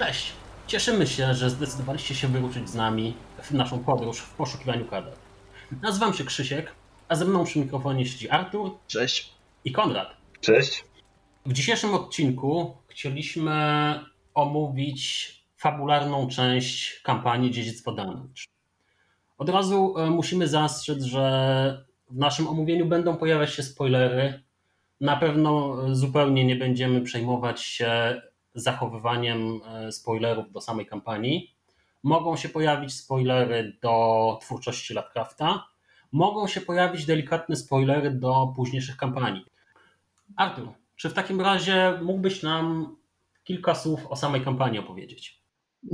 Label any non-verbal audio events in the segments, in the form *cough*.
Cześć! Cieszymy się, że zdecydowaliście się wyruszyć z nami w naszą podróż w poszukiwaniu kadet. Nazywam się Krzysiek, a ze mną przy mikrofonie siedzi Artur Cześć. i Konrad. Cześć. W dzisiejszym odcinku chcieliśmy omówić fabularną część kampanii Dziedzictwo Danwich. Od razu e, musimy zastrzec, że w naszym omówieniu będą pojawiać się spoilery. Na pewno zupełnie nie będziemy przejmować się zachowywaniem e, spoilerów do samej kampanii. Mogą się pojawić spoilery do twórczości Lovecrafta. Mogą się pojawić delikatne spoilery do późniejszych kampanii. Artur, czy w takim razie mógłbyś nam kilka słów o samej kampanii opowiedzieć?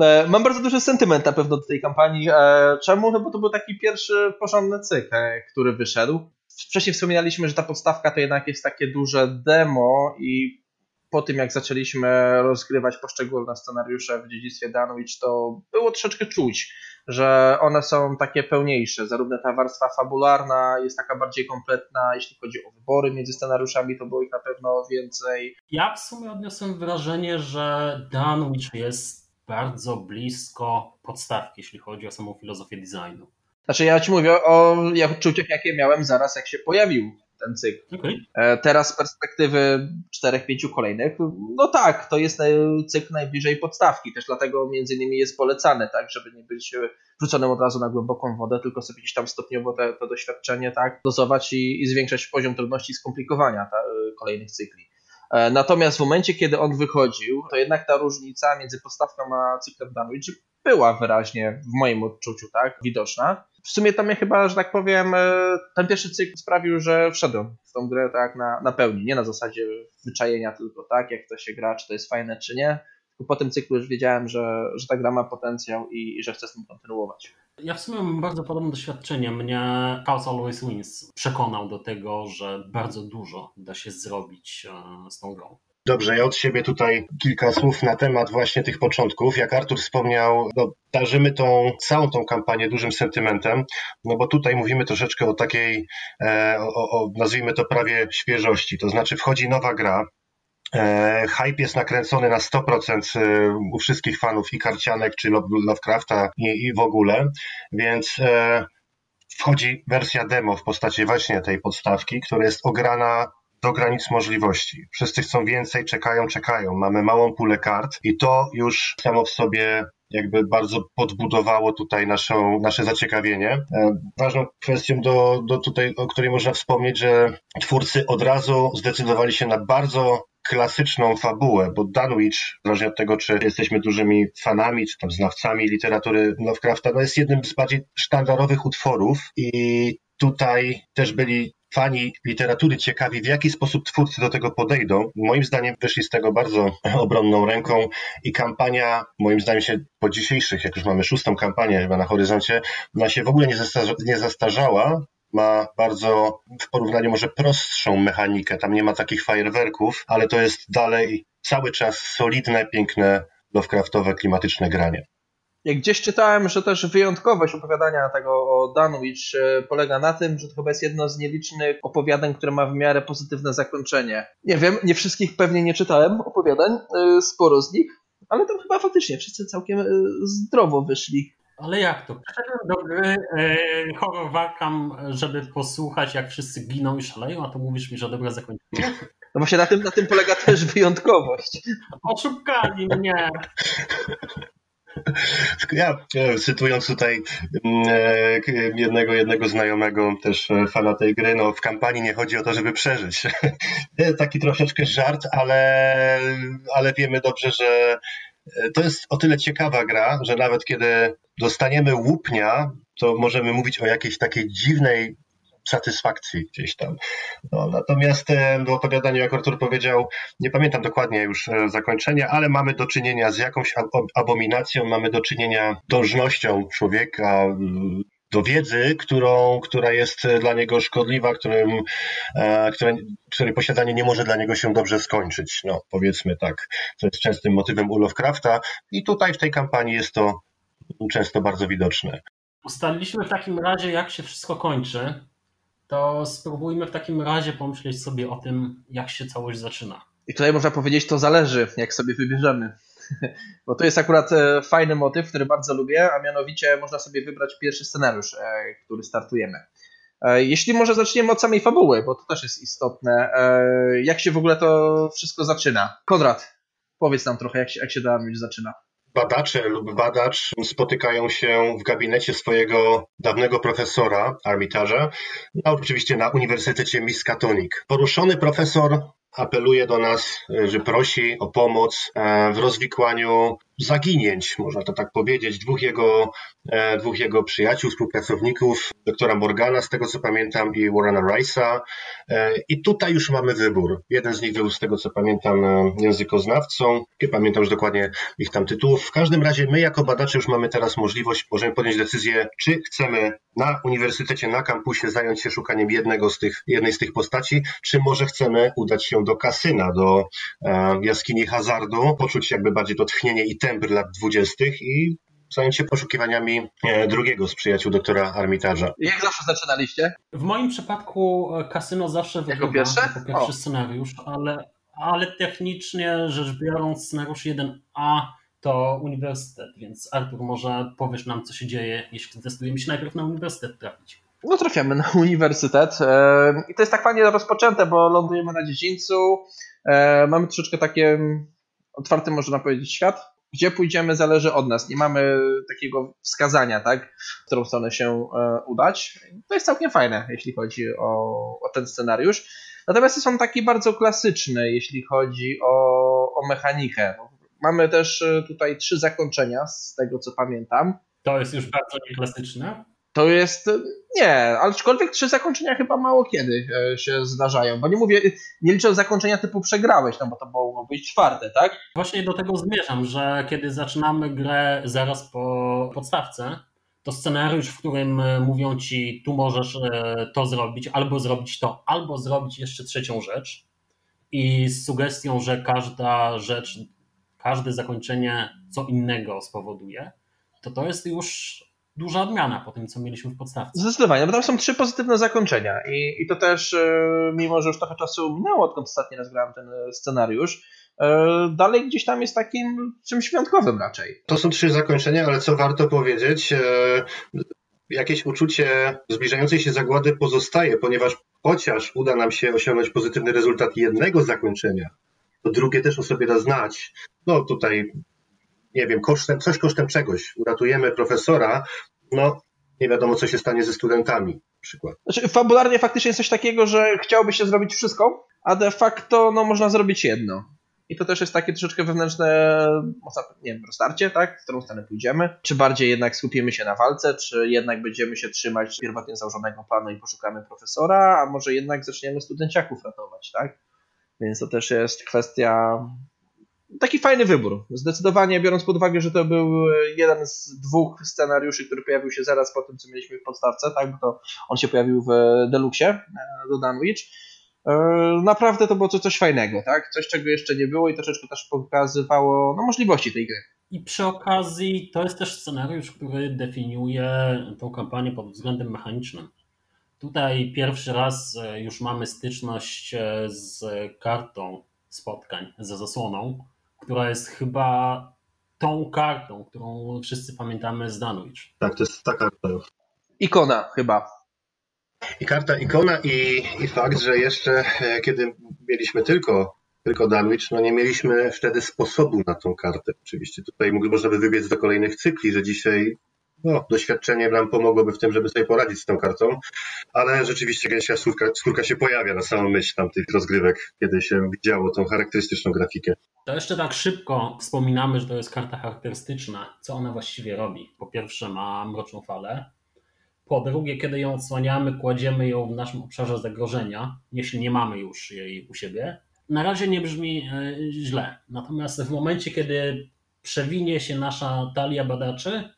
E, mam bardzo duży sentyment na pewno do tej kampanii. E, czemu? No bo to był taki pierwszy porządny cykl, który wyszedł. Wcześniej wspominaliśmy, że ta podstawka to jednak jest takie duże demo i po tym jak zaczęliśmy rozgrywać poszczególne scenariusze w dziedzictwie Danwich, to było troszeczkę czuć, że one są takie pełniejsze. Zarówno ta warstwa fabularna jest taka bardziej kompletna, jeśli chodzi o wybory między scenariuszami, to było ich na pewno więcej. Ja w sumie odniosłem wrażenie, że Danwich jest bardzo blisko podstawki, jeśli chodzi o samą filozofię designu. Znaczy ja ci mówię o odczuciach, jakie miałem zaraz, jak się pojawił ten cykl. Okay. Teraz z perspektywy 4-5 kolejnych, no tak, to jest cykl najbliżej podstawki, też dlatego między innymi jest polecany, tak, żeby nie być wrzuconym od razu na głęboką wodę, tylko sobie gdzieś tam stopniowo te, to doświadczenie, tak, dozować i, i zwiększać poziom trudności i skomplikowania ta, kolejnych cykli. Natomiast w momencie, kiedy on wychodził, to jednak ta różnica między podstawką a cyklem Danwich była wyraźnie w moim odczuciu, tak, widoczna w sumie to mnie chyba, że tak powiem, e, ten pierwszy cykl sprawił, że wszedłem w tą grę tak na, na pełni, nie na zasadzie wyczajenia tylko, tak, jak to się gra, czy to jest fajne, czy nie, tylko po tym cyklu już wiedziałem, że, że ta gra ma potencjał i, i że chcę z tym kontynuować. Ja w sumie mam bardzo podobne doświadczenie. Mnie House Always Wins przekonał do tego, że bardzo dużo da się zrobić e, z tą grą. Dobrze, ja od siebie tutaj kilka słów na temat właśnie tych początków. Jak Artur wspomniał, no, darzymy tą całą tą kampanię dużym sentymentem, no bo tutaj mówimy troszeczkę o takiej, e, o, o, nazwijmy to prawie świeżości. To znaczy wchodzi nowa gra, E, hype jest nakręcony na 100% e, u wszystkich fanów i karcianek, czy Lovecrafta i, i w ogóle, więc e, wchodzi wersja demo w postaci właśnie tej podstawki, która jest ograna do granic możliwości. Wszyscy chcą więcej, czekają, czekają. Mamy małą pulę kart i to już samo w sobie jakby bardzo podbudowało tutaj naszą, nasze zaciekawienie. E, ważną kwestią, do, do tutaj, o której można wspomnieć, że twórcy od razu zdecydowali się na bardzo klasyczną fabułę, bo Dunwich, zależnie od tego, czy jesteśmy dużymi fanami, czy tam znawcami literatury Lovecrafta, no jest jednym z bardziej sztandarowych utworów i tutaj też byli fani literatury ciekawi, w jaki sposób twórcy do tego podejdą. Moim zdaniem wyszli z tego bardzo *laughs* obronną ręką i kampania, moim zdaniem się po dzisiejszych, jak już mamy szóstą kampanię chyba na horyzoncie, ona się w ogóle nie, nie zastarzała, ma bardzo w porównaniu może prostszą mechanikę. Tam nie ma takich fajerwerków, ale to jest dalej cały czas solidne, piękne, Lovecraftowe, klimatyczne granie. Jak gdzieś czytałem, że też wyjątkowość opowiadania tego o Danwich e, polega na tym, że to chyba jest jedno z nielicznych opowiadań, które ma w miarę pozytywne zakończenie. Nie wiem, nie wszystkich pewnie nie czytałem opowiadań, e, sporo z nich, ale tam chyba faktycznie wszyscy całkiem e, zdrowo wyszli. Ale jak to? Przyszedłem do gry e, horror Warkam, żeby posłuchać, jak wszyscy giną i szaleją, a to mówisz mi, że dobre zakończenie? No właśnie na tym, na tym polega też wyjątkowość. Oszukali mnie. *laughs* Ja e, cytując tutaj mm, e, jednego, jednego znajomego, też e, fana tej gry, no w kampanii nie chodzi o to, żeby przeżyć. *laughs* Taki troszeczkę żart, ale, ale wiemy dobrze, że to jest o tyle ciekawa gra, że nawet kiedy dostaniemy łupnia, to możemy mówić o jakiejś takiej dziwnej satysfakcji gdzieś tam. No, natomiast e, w opowiadaniu, jak Artur powiedział, nie pamiętam dokładnie już e, zakończenia, ale mamy do czynienia z jakąś abominacją, mamy do czynienia dążnością człowieka mm, do wiedzy, którą, która jest dla niego szkodliwa, którym, e, które, której posiadanie nie może dla niego się dobrze skończyć. No, powiedzmy tak. To jest częstym motywem u Lovecrafta i tutaj w tej kampanii jest to często bardzo widoczne. Ustaliliśmy w takim razie, jak się wszystko kończy to spróbujmy w takim razie pomyśleć sobie o tym, jak się całość zaczyna. I tutaj można powiedzieć, to zależy, jak sobie wybierzemy. *laughs* bo to jest akurat e, fajny motyw, który bardzo lubię, a mianowicie można sobie wybrać pierwszy scenariusz, e, który startujemy. E, jeśli może zaczniemy od samej fabuły, bo to też jest istotne. Jak się w ogóle to wszystko zaczyna? Konrad, powiedz nam trochę, jak się, jak się Darmish zaczyna badacze lub badacz spotykają się w gabinecie swojego dawnego profesora Armitarza, no, oczywiście na Uniwersytecie Miskatonic. Poruszony profesor apeluje do nas, że prosi o pomoc e, w rozwikłaniu zaginięć, można to tak powiedzieć, dwóch jego, e, dwóch jego przyjaciół, współpracowników, doktora Morgana, z tego co pamiętam, i Warrena Rice'a. E, I tutaj już mamy wybór. Jeden z nich był, z tego co pamiętam, e, językoznawcą. Nie pamiętam już dokładnie ich tam tytułów. W każdym razie my jako badacze już mamy teraz możliwość, możemy podjąć decyzję, czy chcemy na uniwersytecie, na kampusie zająć się szukaniem jednego z tych, jednej z tych postaci, czy może chcemy udać się do kasyna, do jaskini hazardu, poczuć jakby bardziej to tchnienie i september lat dwudziestych i zająć się poszukiwaniami e, drugiego z przyjaciół doktora Armitarza. Jak zawsze zaczynaliście? W moim przypadku e, kasyno zawsze jako pierwsze? jako pierwszy o. scenariusz, ale, ale technicznie rzecz biorąc scenariusz 1A to uniwersytet, więc Artur może powiesz nam co się dzieje, jeśli zdecydujemy się najpierw na uniwersytet trafić. No trafiamy na uniwersytet e, i to jest tak fajnie rozpoczęte, bo lądujemy na dziedzińcu, mamy troszeczkę takie otwarty można powiedzieć świat, gdzie pójdziemy zależy od nas. Nie mamy takiego wskazania, tak, w którą stronę się e, udać. To jest całkiem fajne, jeśli chodzi o, o ten scenariusz. Natomiast jest on taki bardzo klasyczny, jeśli chodzi o, o mechanikę. Mamy też e, tutaj trzy zakończenia, z tego co pamiętam. To jest już bardzo nieklasyczne. To jest. Nie, aczkolwiek trzy zakończenia chyba mało kiedy e, się zdarzają. Bo nie mówię, nie liczę zakończenia typu przegrałeś, no bo to mogło być czwarte, tak? Właśnie do tego zmierzam, że kiedy zaczynamy grę zaraz po podstawce, to scenariusz, w którym e, mówią ci, tu możesz e, to zrobić, albo zrobić to, albo zrobić jeszcze trzecią rzecz. I z sugestią, że każda rzecz, każde zakończenie co innego spowoduje, to to jest już duża odmiana po tym, co mieliśmy w podstawce. Zdecydowanie, bo tam są trzy pozytywne zakończenia i, i to też, e, mimo że już trochę czasu minęło, odkąd ostatni raz grałem ten e, scenariusz, e, dalej gdzieś tam jest takim czymś wyjątkowym raczej. To są trzy zakończenia, ale co warto powiedzieć, jakieś uczucie zbliżającej się zagłady pozostaje, ponieważ chociaż uda nam się osiągnąć pozytywny rezultat jednego zakończenia, to drugie też o sobie da znać. No tutaj nie wiem, kosztem, coś kosztem czegoś, uratujemy profesora, no nie wiadomo, co się stanie ze studentami, przykład. Znaczy, fabularnie faktycznie jest coś takiego, że chciałoby się zrobić wszystko, a de facto no, można zrobić jedno. I to też jest takie troszeczkę wewnętrzne, nie wiem, rozdarcie, tak? W którą stronę pójdziemy. Czy bardziej jednak skupimy się na walce, czy jednak będziemy się trzymać pierwotnie założonego planu i poszukamy profesora, a może jednak zaczniemy studenciaków ratować, tak? Więc to też jest kwestia taki fajny wybór. Zdecydowanie biorąc pod uwagę, że to był jeden z dwóch scenariuszy, który pojawił się zaraz po tym, co mieliśmy w podstawce, tak, bo to on się pojawił w Deluxe e, do Danwich. E, naprawdę to było coś fajnego, tak? Coś, czego jeszcze nie było i troszeczkę też pokazywało no, możliwości tej gry. I przy okazji to jest też scenariusz, który definiuje tą kampanię pod względem mechanicznym. Tutaj pierwszy raz e, już mamy styczność z kartą spotkań, ze zasłoną która jest chyba tą kartą, którą wszyscy pamiętamy z Danwich. Tak, to jest ta karta. Ikona chyba. I karta ikona i, i fakt, że jeszcze e, kiedy mieliśmy tylko, tylko Danwich, no nie mieliśmy wtedy sposobu na tą kartę. Oczywiście tutaj można by wybiec do kolejnych cykli, że dzisiaj no, doświadczenie nam pomogłoby w tym, żeby sobie poradzić z tą kartą, ale rzeczywiście gęsia skórka, skórka się pojawia na samą myśl tamtych rozgrywek, kiedy się widziało tą charakterystyczną grafikę. To jeszcze tak szybko wspominamy, że to jest karta charakterystyczna. Co ona właściwie robi? Po pierwsze ma mroczną falę, po drugie, kiedy ją odsłaniamy, kładziemy ją w naszym obszarze zagrożenia, jeśli nie mamy już jej u siebie. Na razie nie brzmi e, źle. Natomiast w momencie, kiedy przewinie się nasza talia badaczy,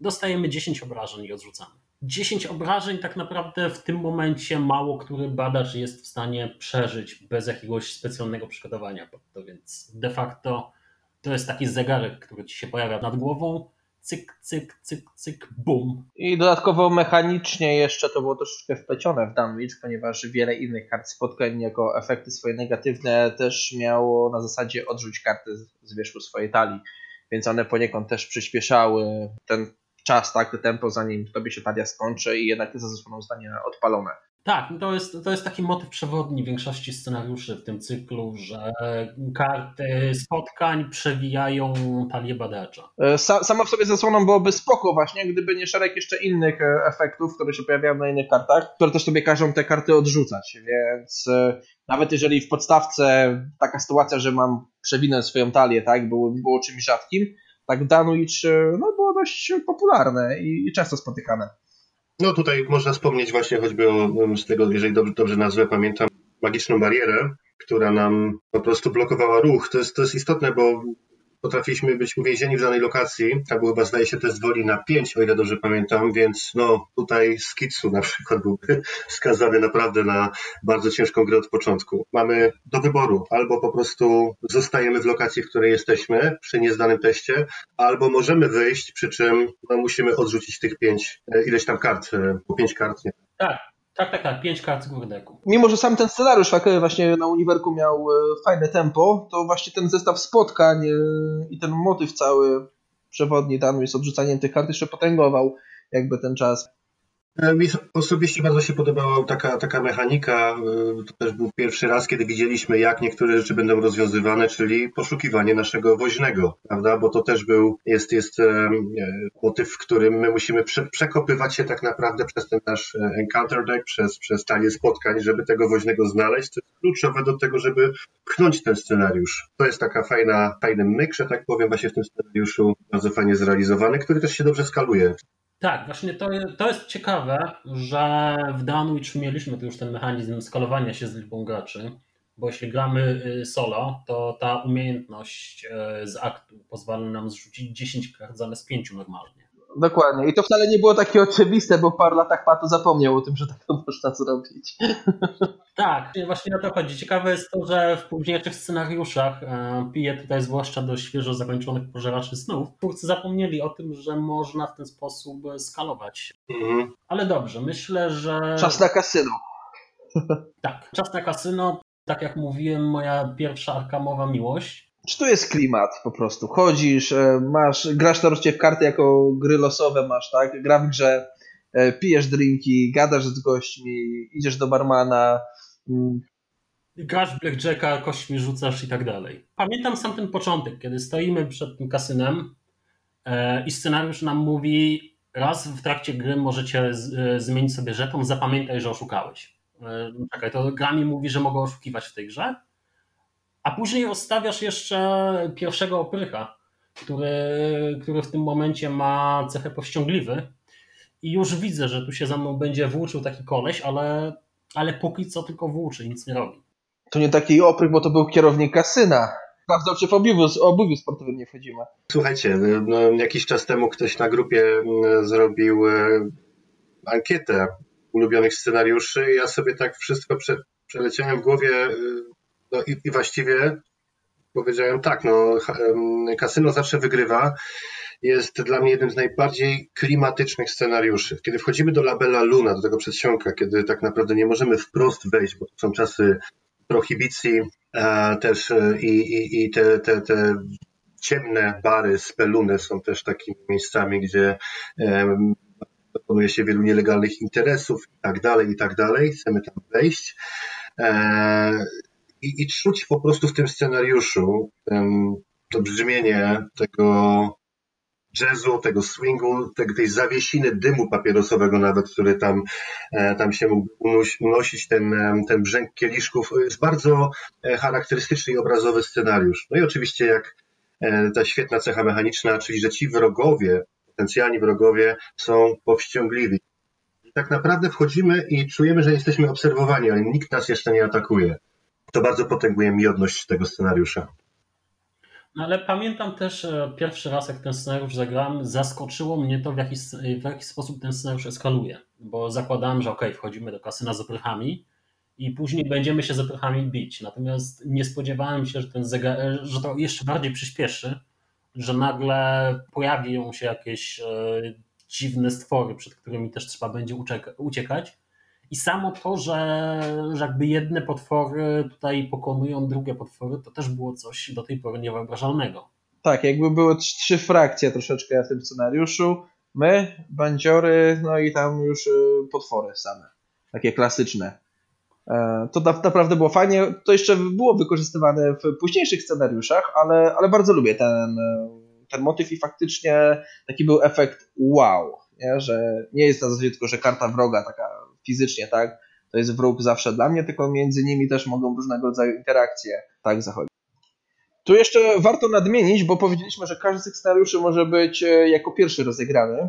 dostajemy 10 obrażeń i odrzucamy. 10 obrażeń tak naprawdę w tym momencie mało który badacz jest w stanie przeżyć bez jakiegoś specjalnego przygotowania pod to, więc de facto to jest taki zegarek, który ci się pojawia nad głową. cyk, cyk, cyk, cyk, bum. I dodatkowo mechanicznie jeszcze to było troszeczkę wplecione w Dunwich, ponieważ wiele innych kart spotkań jako efekty swoje negatywne też miało na zasadzie odrzuć karty z wierzchu swojej talii, więc one poniekąd też przyspieszały ten czas, tak, tempo, zanim tobie się talia skończy i jednak te zasłoną zdanie odpalone. Tak, no to jest, to jest taki motyw przewodni większości scenariuszy w tym cyklu, że karty spotkań przewijają talię badacza. E, sama w sobie zasłoną byłoby spoko właśnie, gdyby nie szereg jeszcze innych e, efektów, które się pojawiają na innych kartach, które też sobie każą te karty odrzucać, więc e, nawet jeżeli w podstawce taka sytuacja, że mam przewinąć swoją talię, tak, było, było czymś rzadkim, tak Danwich no, było dość popularne i, i często spotykane. No tutaj można wspomnieć właśnie choćby o, z tego, jeżeli dobrze, dobrze nazwę pamiętam, magiczną barierę, która nam po prostu blokowała ruch. To jest, to jest istotne, bo potrafiliśmy być uwięzieni w danej lokacji. Tak było chyba zdaje się test woli na 5, o ile dobrze pamiętam, więc no tutaj Skitsu na przykład byłby *laughs* skazany naprawdę na bardzo ciężką grę od początku. Mamy do wyboru albo po prostu zostajemy w lokacji, w której jesteśmy przy niezdanym teście, albo możemy wyjść, przy czym no, musimy odrzucić tych pięć, e, ileś tam kart, e, po pięć kart. Nie? Tak, tak, tak, tak, pięć kart z górdeku. Mimo, że sam ten scenariusz właśnie na Uniwerku miał e, fajne tempo, to właśnie ten zestaw spotkań e, i ten motyw cały przewodni tam z odrzucaniem tych kart jeszcze potęgował jakby ten czas. E, mi osobiście bardzo się podobała taka, taka mechanika. E, to też był pierwszy raz, kiedy widzieliśmy, jak niektóre rzeczy będą rozwiązywane, czyli poszukiwanie naszego woźnego, prawda? Bo to też był, jest, jest e, motyw, w którym my musimy prze, przekopywać się tak naprawdę przez ten nasz encounter deck, przez, przez talię spotkań, żeby tego woźnego znaleźć. To jest kluczowe do tego, żeby pchnąć ten scenariusz. To jest taka fajna, fajny myk, że tak powiem, właśnie w tym scenariuszu bardzo fajnie zrealizowany, który też się dobrze skaluje. Tak, właśnie to, to jest ciekawe, że w Danwich mieliśmy już ten mechanizm skalowania się z liczbą graczy, bo jeśli gramy y, solo, to ta umiejętność y, z aktu pozwala nam zrzucić 10 kart zamiast 5 normalnie. Dokładnie. I to wcale nie było takie oczywiste, bo parę latach Pato zapomniał o tym, że tak to *laughs* można zrobić. Tak, właśnie o to chodzi. Ciekawe jest to, że w późniejszych scenariuszach, e, piję tutaj zwłaszcza do świeżo zakończonych pożeraczy snów, twórcy zapomnieli o tym, że można w ten sposób skalować. Mhm. Ale dobrze, myślę, że... Czas na kasyno. Tak, czas na kasyno. Tak jak mówiłem, moja pierwsza arkamowa miłość. Czy to jest klimat po prostu? Chodzisz, e, masz, grasz nareszcie w karty jako gry losowe masz, tak? Gra w grze, e, pijesz drinki, gadasz z gośćmi, idziesz do barmana. Mm. Grasz blackjacka, kośćmi rzucasz i tak dalej. Pamiętam sam ten początek, kiedy stoimy przed tym kasynem e, i scenariusz nam mówi raz w trakcie gry możecie zmienić sobie żeton, zapamiętaj, że oszukałeś. Czekaj, to gra mi mówi, że mogę oszukiwać w tej grze? A później rozstawiasz jeszcze pierwszego oprycha, który, który w tym momencie ma cechę powściągliwy i już widzę, że tu się za mną będzie włóczył taki koleś, ale, ale póki co tylko włóczy, nic nie robi. To nie taki oprych, bo to był kierownik kasyna. Sprawdzał, czy w obuwiu, obuwiu sportowym nie wchodzimy. Słuchajcie, no, jakiś czas temu ktoś na grupie mm, zrobił e, ankietę ulubionych scenariuszy i ja sobie tak wszystko prze, przeleciałem w głowie e, no i, i właściwie powiedziałem tak, no kasyno zawsze wygrywa. Jest dla mnie jednym z najbardziej klimatycznych scenariuszy. Kiedy wchodzimy do labela Luna, do tego przedsionka, kiedy tak naprawdę nie możemy wprost wejść, bo są czasy prohibicji e, też e, i, i, i te, te, te ciemne bary, speluny są też takimi miejscami, gdzie e, dokonuje się wielu nielegalnych interesów i tak dalej, i tak dalej. Chcemy tam wejść. E, i, i czuć po prostu w tym scenariuszu um, to brzmienie tego jazzu, tego swingu, tego, tej zawiesiny dymu papierosowego nawet, który tam, e, tam się mógł unosić, ten, ten brzęk kieliszków. Jest bardzo e, charakterystyczny i obrazowy scenariusz. No i oczywiście jak e, ta świetna cecha mechaniczna, czyli że ci wrogowie, potencjalni wrogowie są powściągliwi. Tak naprawdę wchodzimy i czujemy, że jesteśmy obserwowani, ale nikt nas jeszcze nie atakuje to bardzo potęguje miodność tego scenariusza. No ale pamiętam też e, pierwszy raz, jak ten scenariusz zagrałem, zaskoczyło mnie to, w jaki, w jaki sposób ten scenariusz eskaluje. Bo zakładałem, że ok, wchodzimy do kasyna z oprychami i później będziemy się z oprychami bić. Natomiast nie spodziewałem się, że, ten zegar, że to jeszcze bardziej przyspieszy, że nagle pojawią się jakieś e, dziwne stwory, przed którymi też trzeba będzie uciekać. I samo to, że, że jakby jedne potwory tutaj pokonują drugie potwory, to też było coś do tej pory niewyobrażalnego. Tak, jakby były trzy frakcje troszeczkę w tym scenariuszu. My, bandziory, no i tam już y, potwory same. Takie klasyczne. E, to naprawdę było fajnie. To jeszcze było wykorzystywane w późniejszych scenariuszach, ale, ale bardzo lubię ten, ten motyw i faktycznie taki był efekt wow, nie? że nie jest na zasadzie tylko, że karta wroga taka fizycznie, tak? To jest wróg zawsze dla mnie, tylko między nimi też mogą różnego rodzaju interakcje tak zachodzić. Tu jeszcze warto nadmienić, bo powiedzieliśmy, że każdy z tych scenariuszy może być e, jako pierwszy rozegrany.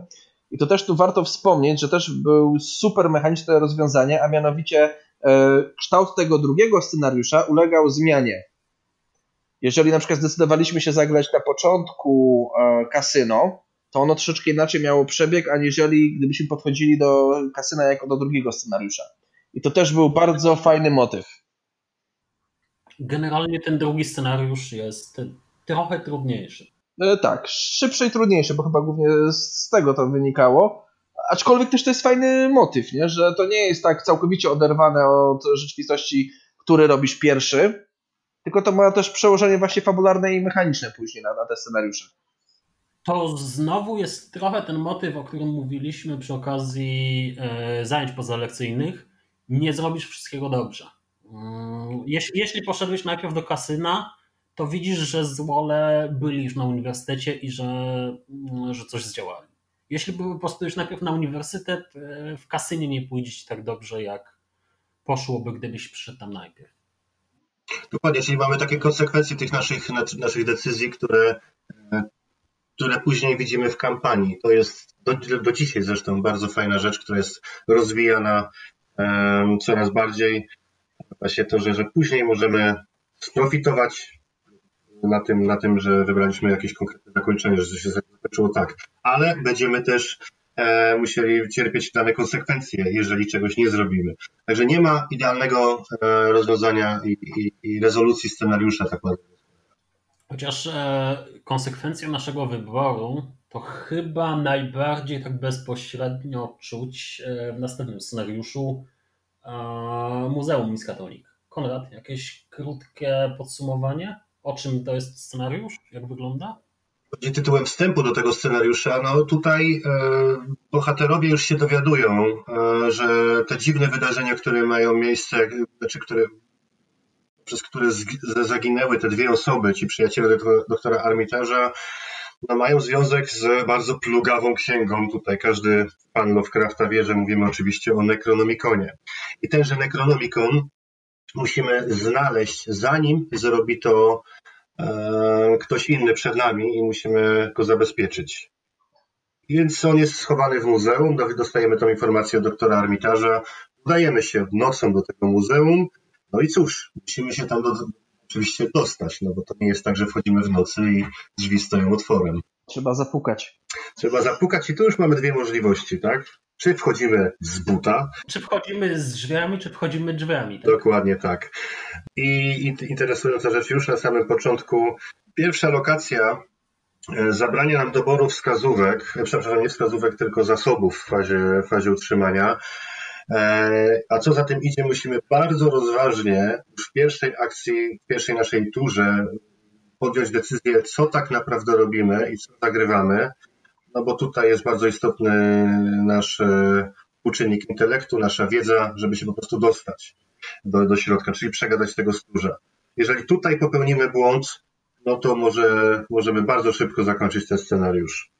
I to też tu warto wspomnieć, że też był super mechaniczne rozwiązanie, a mianowicie e, kształt tego drugiego scenariusza ulegał zmianie. Jeżeli na przykład zdecydowaliśmy się zagrać na początku e, kasyno, to ono troszeczkę inaczej miało przebieg, aniżeli gdybyśmy podchodzili do kasyna jako do drugiego scenariusza. I to też był bardzo fajny motyw. Generalnie ten drugi scenariusz jest trochę trudniejszy. E, tak, szybszy i trudniejszy, bo chyba głównie z tego to wynikało. Aczkolwiek też to jest fajny motyw, nie? że to nie jest tak całkowicie oderwane od rzeczywistości, który robisz pierwszy, tylko to ma też przełożenie właśnie fabularne i mechaniczne później na, na te scenariusze to znowu jest trochę ten motyw, o którym mówiliśmy przy okazji e, zajęć pozalekcyjnych. Nie zrobisz wszystkiego dobrze. Mm, jeśli, jeśli poszedłeś najpierw do kasyna, to widzisz, że złole byli już na uniwersytecie i że, mm, że coś zdziałali. Jeśli poszedłeś najpierw na uniwersytet, e, w kasynie nie pójdzie ci tak dobrze, jak poszłoby, gdybyś przyszedł tam najpierw. Dokładnie, czyli mamy takie konsekwencje tych naszych, naszych decyzji, które e, które później widzimy w kampanii. To jest do, do dzisiaj zresztą bardzo fajna rzecz, która jest rozwijana um, coraz bardziej. Właśnie to, że, że później możemy sprofitować na tym, na tym, że wybraliśmy jakieś konkretne zakończenie, że się zakończyło tak. Ale będziemy też e, musieli cierpieć dane konsekwencje, jeżeli czegoś nie zrobimy. Także nie ma idealnego e, rozwiązania i, i, i rezolucji scenariusza tak naprawdę. Chociaż e, konsekwencją naszego wyboru to chyba najbardziej tak bezpośrednio czuć e, w następnym scenariuszu e, Muzeum Miskatonik. Konrad, jakieś krótkie podsumowanie? O czym to jest scenariusz? Jak wygląda? Będzie tytułem wstępu do tego scenariusza. No tutaj e, bohaterowie już się dowiadują, e, że te dziwne wydarzenia, które mają miejsce, znaczy które przez które zaginęły te dwie osoby, ci przyjaciele doktora Armitarza, no mają związek z bardzo plugawą księgą. Tutaj każdy pan Lovecrafta wie, że mówimy oczywiście o Necronomiconie. I tenże Necronomicon musimy znaleźć, zanim zrobi to e, ktoś inny przed nami i musimy go zabezpieczyć. Więc on jest schowany w muzeum, dostajemy tą informację od doktora Armitarza, udajemy się nocą do tego muzeum, no i cóż, musimy się tam do, oczywiście dostać, no bo to nie jest tak, że wchodzimy w nocy i drzwi stoją otworem. Trzeba zapukać. Trzeba zapukać i tu już mamy dwie możliwości, tak? Czy wchodzimy z buta? Czy wchodzimy z drzwiami, czy wchodzimy drzwiami? Tak? Dokładnie tak. I interesująca rzecz już na samym początku. Pierwsza lokacja e, zabrania nam doboru wskazówek, e, przepraszam, nie wskazówek, tylko zasobów w fazie, w fazie utrzymania. E, a co za tym idzie, musimy bardzo rozważnie w pierwszej akcji, w pierwszej naszej turze podjąć decyzję, co tak naprawdę robimy i co zagrywamy, no bo tutaj jest bardzo istotny nasz e, uczynnik intelektu, nasza wiedza, żeby się po prostu dostać do, do środka, czyli przegadać tego stróża. Jeżeli tutaj popełnimy błąd, no to może, możemy bardzo szybko zakończyć ten scenariusz.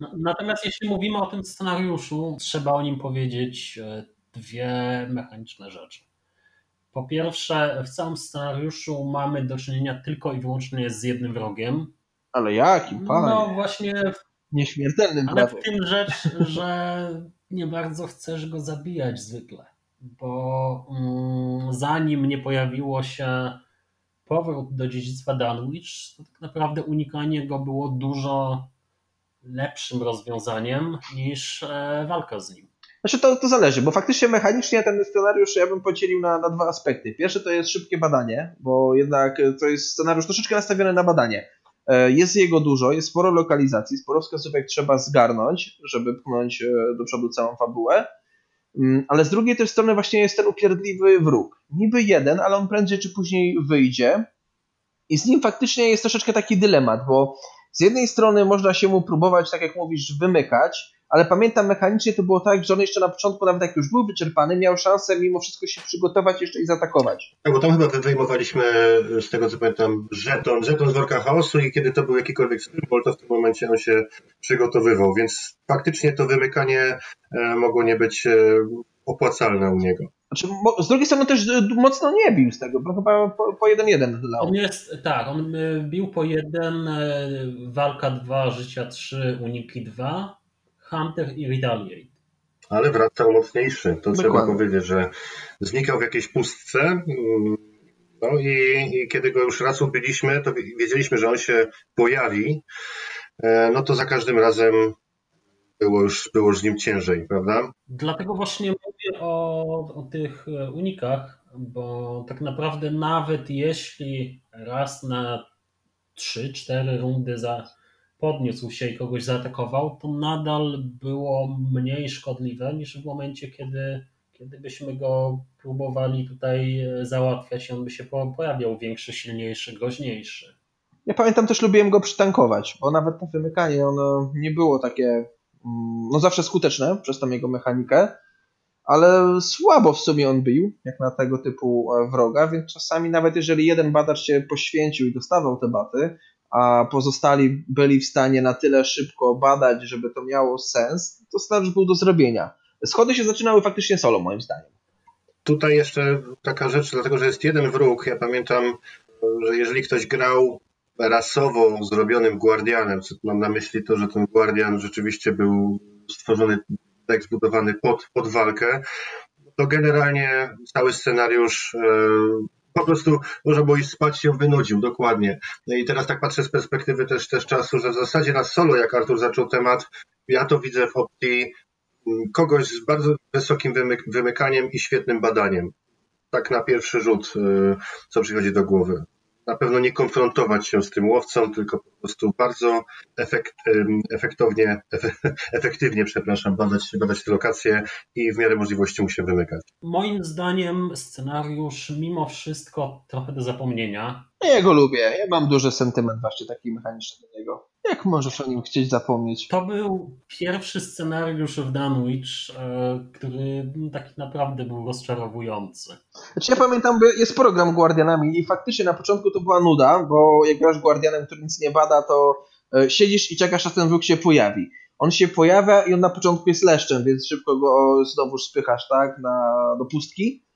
No, natomiast jeśli mówimy o tym scenariuszu, trzeba o nim powiedzieć e, dwie mechaniczne rzeczy. Po pierwsze, w całym scenariuszu mamy do czynienia tylko i wyłącznie z jednym wrogiem. Ale jakim, panie? No właśnie. Nieśmiertelnym Ale w tym rzecz, że nie bardzo chcesz go zabijać zwykle. Bo mm, zanim nie pojawiło się powrót do dziedzictwa Dunwich, to tak naprawdę unikanie go było dużo lepszym rozwiązaniem niż e, walka z nim. Znaczy to, to zależy, bo faktycznie mechanicznie ten scenariusz ja bym podzielił na, na dwa aspekty. Pierwszy to jest szybkie badanie, bo jednak to jest scenariusz troszeczkę nastawiony na badanie. E, jest jego dużo, jest sporo lokalizacji, sporo wskazówek trzeba zgarnąć, żeby pchnąć e, do przodu całą fabułę. Mm, ale z drugiej też strony właśnie jest ten upierdliwy wróg. Niby jeden, ale on prędzej czy później wyjdzie. I z nim faktycznie jest troszeczkę taki dylemat, bo z jednej strony można się mu próbować, tak jak mówisz, wymykać, ale pamiętam mechanicznie to było tak, że on jeszcze na początku, nawet jak już był wyczerpany, miał szansę mimo wszystko się przygotować jeszcze i zaatakować. Tak, bo tam chyba wyjmowaliśmy, z tego co pamiętam, żeton, żeton z worka chaosu i kiedy to był jakikolwiek symbol, to w tym momencie on się przygotowywał, więc faktycznie to wymykanie e, mogło nie być e, opłacalne u niego. Znaczy, z drugiej strony też e, mocno nie bił z tego, bo chyba po 1-1 On jest, tak, on bił po 1, walka 2, życia 3, uniki 2, Hunter i Retaliate. Ale wracał mocniejszy. To Dokładnie. trzeba powiedzieć, że znikał w jakiejś pustce. Mm, no i, i, kiedy go już raz ubiliśmy, to wiedzieliśmy, że on się pojawi. E, no to za każdym razem było już, było już z nim ciężej, prawda? Dlatego właśnie mówię o, o tych e, unikach, bo tak naprawdę nawet jeśli raz na 3-4 rundy za podniósł się i kogoś zaatakował, to nadal było mniej szkodliwe niż w momencie, kiedy, kiedy byśmy go próbowali tutaj e, załatwiać i on by się pojawiał większy, silniejszy, groźniejszy. Ja pamiętam też lubiłem go przytankować, bo nawet to wymykanie ono nie było takie no zawsze skuteczne przez tą jego mechanikę, ale słabo w sumie on bił, jak na tego typu e, wroga, więc czasami nawet jeżeli jeden badacz się poświęcił i dostawał te baty, a pozostali byli w stanie na tyle szybko badać, żeby to miało sens, to scenariusz był do zrobienia. Schody się zaczynały faktycznie solo, moim zdaniem. Tutaj jeszcze taka rzecz, dlatego że jest jeden wróg. Ja pamiętam, że jeżeli ktoś grał rasowo zrobionym Guardianem, mam na myśli to, że ten Guardian rzeczywiście był stworzony, tak zbudowany pod, pod walkę, to generalnie cały scenariusz e, po prostu można było iść spać się wynudził, dokładnie. No i teraz tak patrzę z perspektywy też, też czasu, że w zasadzie na solo, jak Artur zaczął temat, ja to widzę w opcji mm, kogoś z bardzo wysokim wymyk wymykaniem i świetnym badaniem. Tak na pierwszy rzut, y, co przychodzi do głowy na pewno nie konfrontować się z tym łowcą, tylko po prostu bardzo efekt, efektownie, *laughs* efektywnie, przepraszam, badać, badać te lokacje i w miarę możliwości mu się wymykać. Moim zdaniem scenariusz mimo wszystko trochę do zapomnienia. Ja go lubię, ja mam duży sentyment właśnie taki mechaniczny do niego. Jak możesz o nim chcieć zapomnieć? To był pierwszy scenariusz w Danwich, e, który taki naprawdę był rozczarowujący. Znaczy ja pamiętam, jest program Guardianami i faktycznie na początku to była nuda, bo jak grasz Guardianem, który nic nie bada, to e, siedzisz i czekasz, aż ten wróg się pojawi. On się pojawia i on na początku jest leszczem, więc szybko go znowu spychasz tak, na, do pustki.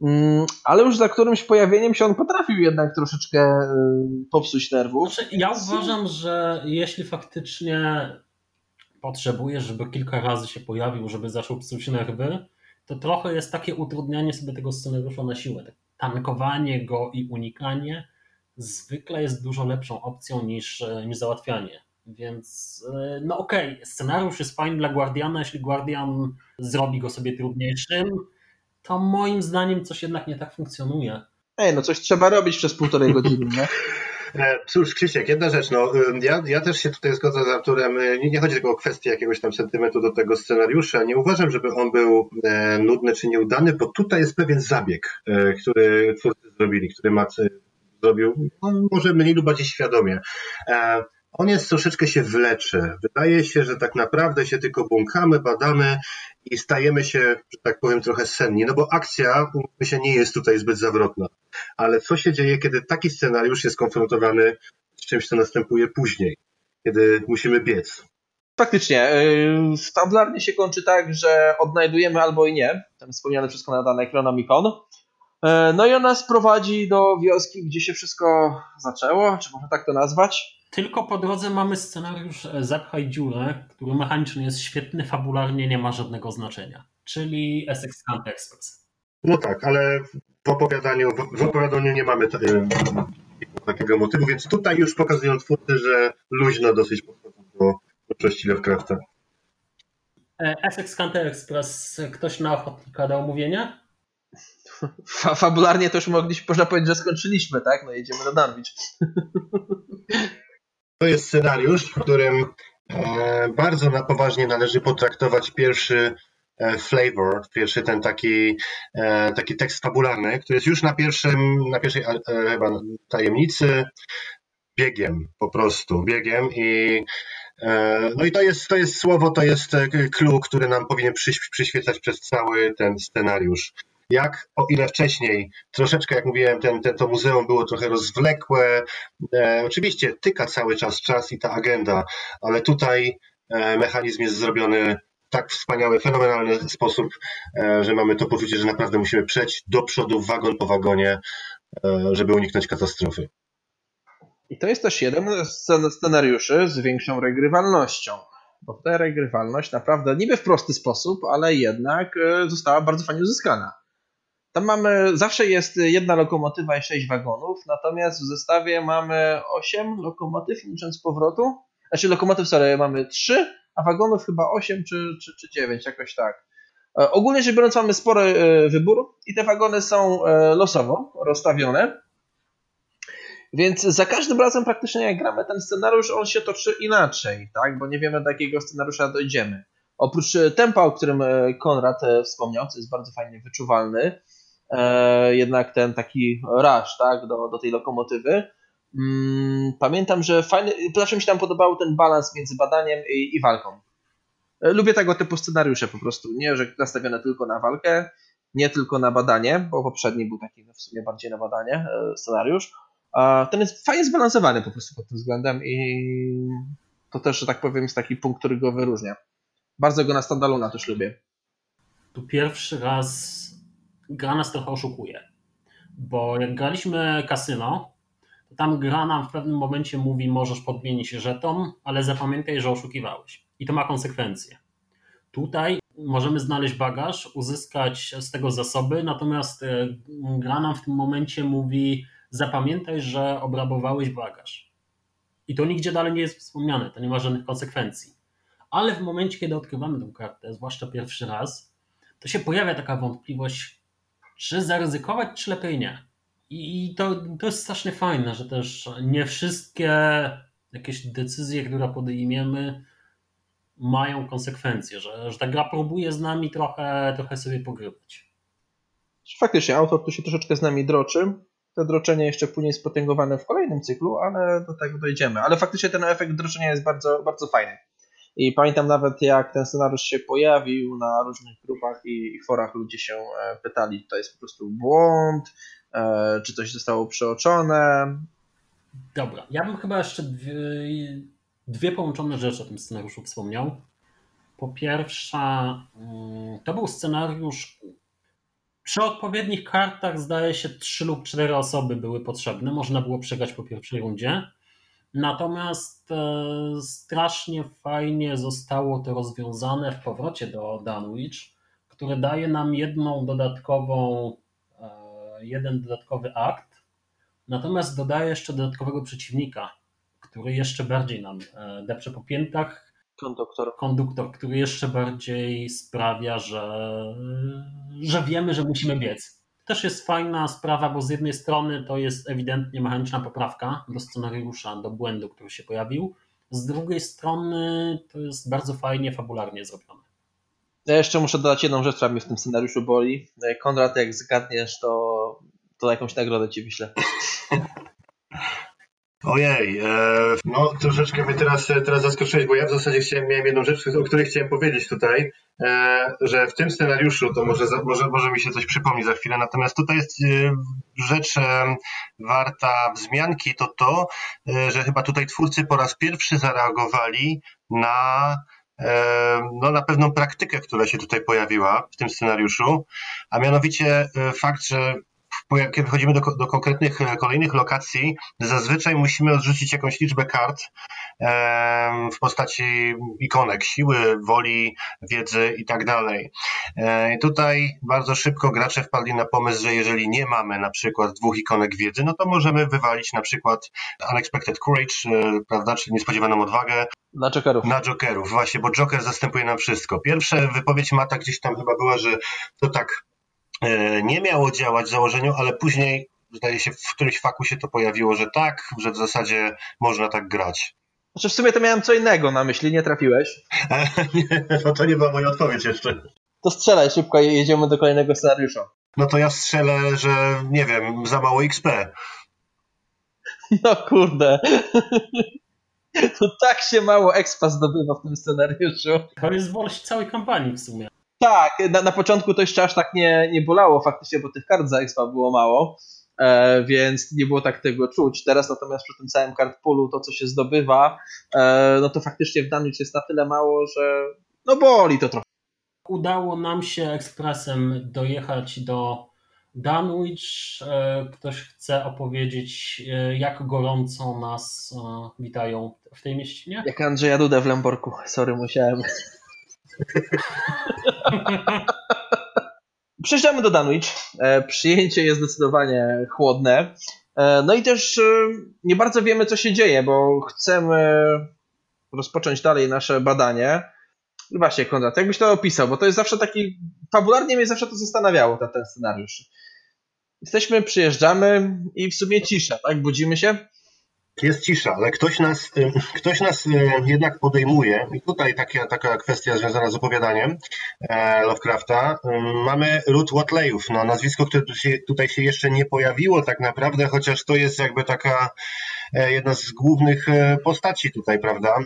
Mm, ale już za którymś pojawieniem się on potrafił jednak troszeczkę y, popsuć nerwów. Znaczy, ja uważam, że jeśli faktycznie potrzebujesz, żeby kilka razy się pojawił, żeby zaczął psuć nerwy, to trochę jest takie utrudnianie sobie tego scenariusza na siłę. Tak, tankowanie go i unikanie zwykle jest dużo lepszą opcją niż, niż załatwianie. Więc y, no okej, okay, scenariusz jest fajny dla Guardiana, jeśli Guardian zrobi go sobie trudniejszym, to moim zdaniem coś jednak nie tak funkcjonuje. Ej, no coś trzeba robić przez półtorej godziny, nie? *laughs* E, cóż, Krzysiek, jedna rzecz, no, ja, ja też się tutaj zgodzę z Arturem, e, nie, nie chodzi tylko o kwestię jakiegoś tam sentymentu do tego scenariusza, nie uważam, żeby on był e, nudny czy nieudany, bo tutaj jest pewien zabieg, e, który twórcy zrobili, który Mac zrobił, no, może mniej lub bardziej świadomie. E, on jest troszeczkę się wlecze. Wydaje się, że tak naprawdę się tylko błąkamy, badamy i stajemy się, że tak powiem, trochę senni. No bo akcja, się, nie jest tutaj zbyt zawrotna. Ale co się dzieje, kiedy taki scenariusz jest konfrontowany z czymś, co następuje później, kiedy musimy biec? Faktycznie. Yy, fabularnie się kończy tak, że odnajdujemy albo i nie ten wspomniany przez Konrada Necronomicon. No i ona sprowadzi do wioski, gdzie się wszystko zaczęło, czy można tak to nazwać. Tylko po drodze mamy scenariusz e, Zapchaj dziurę, który mechanicznie jest świetny, fabularnie nie ma żadnego znaczenia. Czyli Essex County Express. No tak, ale w opowiadaniu, w opowiadaniu nie mamy takiego motywu, więc tutaj już pokazują twórcy, że luźno dosyć podchodzą do twórczości Lovecrafta. E, Essex County Express, ktoś na ochotnika do omówienia? fabularnie to już mogliśmy, można powiedzieć, że skończyliśmy, tak? No jedziemy do Danwich. *laughs* To jest scenariusz, w którym e, bardzo na poważnie należy potraktować pierwszy e, flavor, pierwszy ten taki, e, taki tekst fabularny, który jest już na pierwszym, na pierwszej chyba tajemnicy. Biegiem, po prostu biegiem i no i to jest, to jest słowo, to jest clue, który nam powinien przyświecać przez cały ten scenariusz jak o ile wcześniej troszeczkę, jak mówiłem, ten, ten, to muzeum było trochę rozwlekłe. E, oczywiście tyka cały czas czas i ta agenda, ale tutaj e, mechanizm jest zrobiony w tak wspaniały, fenomenalny sposób, e, że mamy to poczucie, że naprawdę musimy przejść do przodu wagon po wagonie, e, żeby uniknąć katastrofy. I to jest też jeden z scenariuszy z większą regrywalnością bo ta regrywalność naprawdę niby w prosty sposób, ale jednak e, została bardzo fajnie uzyskana. Tam mamy, zawsze jest jedna lokomotywa i sześć wagonów, natomiast w zestawie mamy osiem lokomotyw, licząc powrotu. Znaczy lokomotyw, sorry, mamy trzy, a wagonów chyba osiem czy, czy, czy jakoś tak. E, ogólnie rzecz biorąc mamy spory e, wybór i te wagony są e, losowo rozstawione. Więc za każdym razem praktycznie jak gramy ten scenariusz, on się toczy inaczej, tak? Bo nie wiemy do jakiego scenariusza dojdziemy. Oprócz tempa, o którym Konrad wspomniał, co jest bardzo fajnie wyczuwalny, jednak ten taki rush tak, do, do tej lokomotywy. Mm, pamiętam, że fajny, zawsze mi się tam podobał ten balans między badaniem i, i walką. E, lubię tego typu scenariusze po prostu, nie, że nastawione tylko na walkę, nie tylko na badanie, bo poprzedni był taki no, w sumie bardziej na badanie e, scenariusz. Ten jest fajnie zbalansowany po prostu pod tym względem i to też, że tak powiem, jest taki punkt, który go wyróżnia. Bardzo go na standalona też lubię. Tu pierwszy raz gra nas trochę oszukuje. Bo jak graliśmy kasyno, to tam gra nam w pewnym momencie mówi, możesz podmienić żeton, ale zapamiętaj, że oszukiwałeś. I to ma konsekwencje. Tutaj możemy znaleźć bagaż, uzyskać z tego zasoby, natomiast e, gra nam w tym momencie mówi, zapamiętaj, że obrabowałeś bagaż. I to nigdzie dalej nie jest wspomniane, to nie ma żadnych konsekwencji. Ale w momencie, kiedy odkrywamy tę kartę, zwłaszcza pierwszy raz, to się pojawia taka wątpliwość, czy zaryzykować, czy lepiej nie. I to, to jest strasznie fajne, że też nie wszystkie jakieś decyzje, które podejmiemy, mają konsekwencje, że, że ta gra próbuje z nami trochę, trochę sobie pogrywać. Faktycznie, autor tu się troszeczkę z nami droczy. To droczenie jeszcze później spotęgowane w kolejnym cyklu, ale do tego dojdziemy. Ale faktycznie ten efekt droczenia jest bardzo, bardzo fajny. I pamiętam nawet, jak ten scenariusz się pojawił na różnych grupach i, forach, ludzie się e, pytali, to jest po prostu błąd, e, czy coś zostało przeoczone. Dobra, ja bym chyba jeszcze dwie, dwie połączone rzeczy o tym scenariuszu wspomniał. Po pierwsze, mm, to był scenariusz. Przy odpowiednich kartach, zdaje się, trzy lub cztery osoby były potrzebne. Można było przegrać po pierwszej rundzie. Natomiast e, strasznie fajnie zostało to rozwiązane w powrocie do Dunwich, które daje nam jedną dodatkową, e, jeden dodatkowy akt, natomiast dodaje jeszcze dodatkowego przeciwnika, który jeszcze bardziej nam e, depcze po piętach. Konduktor. Konduktor, który jeszcze bardziej sprawia, że, że wiemy, że musimy biec też jest fajna sprawa, bo z jednej strony to jest ewidentnie mechaniczna poprawka do scenariusza, do błędu, który się pojawił. Z drugiej strony to jest bardzo fajnie, fabularnie zrobione. Ja jeszcze muszę dodać jedną rzecz, która mnie w tym scenariuszu boli. Konrad, jak zgadniesz, to, to jakąś nagrodę ci wyślę. *laughs* Ojej, e, no troszeczkę mnie teraz, teraz zaskoczyłeś, bo ja w zasadzie chciałem, miałem jedną rzecz, o której chciałem powiedzieć tutaj, e, że w tym scenariuszu, to może, może, może mi się coś przypomni za chwilę, natomiast tutaj jest e, rzecz warta wzmianki, to to, że chyba tutaj twórcy po raz pierwszy zareagowali na no, na pewną praktykę, która się tutaj pojawiła w tym scenariuszu, a mianowicie fakt, że kiedy wchodzimy do, do konkretnych e, kolejnych lokacji, zazwyczaj musimy odrzucić jakąś liczbę kart w postaci ikonek siły, woli, wiedzy i tak dalej. E, tutaj bardzo szybko gracze wpadli na pomysł, że jeżeli nie mamy na przykład dwóch ikonek wiedzy, no to możemy wywalić na przykład Unexpected Courage, e, prawda, czyli niespodziewaną odwagę. Na jokerów. Na jokerów, właśnie, bo joker zastępuje nam wszystko. Pierwsza wypowiedź Mata gdzieś tam chyba była, że to tak nie miało działać w założeniu, ale później zdaje się w którymś faku się to pojawiło, że tak, że w zasadzie można tak grać. Znaczy w sumie to miałem co innego na myśli, nie trafiłeś. *laughs* nie, no to nie była moja odpowiedź jeszcze. To strzelaj szybko i jedziemy do kolejnego scenariusza. No to ja strzelę, że nie wiem, za mało XP. *laughs* No kurde. *laughs* To tak się mało expa zdobywa w tym scenariuszu. To jest wolność całej kampanii w sumie. Tak, na, na początku to jeszcze aż tak nie, nie bolało faktycznie, bo tych kart za expa było mało, e, więc nie było tak tego czuć. Teraz natomiast przy tym całym card poolu to, co się zdobywa, e, no to faktycznie w Danwich jest na tyle mało, że no boli to trochę. Udało nam się ekspresem dojechać do Danwich. E, ktoś chce opowiedzieć, e, jak gorąco nas e, witają w tej mieścinie? Jak Andrzeja Dudę w Lemborku. Sorry, musiałem. Przyjeżdżamy do Danwich. E, Przyjęcie jest zdecydowanie chłodne. E, No i też e, nie bardzo wiemy, co się dzieje, bo chcemy rozpocząć dalej nasze badanie. No Właśnie, Konrad, jakbyś to opisał, bo to jest zawsze taki. Fabularnie mnie zawsze to zastanawiało, ten, ten scenariusz. Jesteśmy, przyjeżdżamy i w sumie cisza, tak? Budzimy się. Jest cisza, ale ktoś nas, y, ktoś nas y, jednak podejmuje. I tutaj taka, taka kwestia związana z opowiadaniem e, Lovecrafta. Y, Mamy ród Watleyów, no, nazwisko, które tutaj się jeszcze nie pojawiło tak naprawdę, chociaż to jest jakby taka e, jedna z głównych e, postaci tutaj, prawda?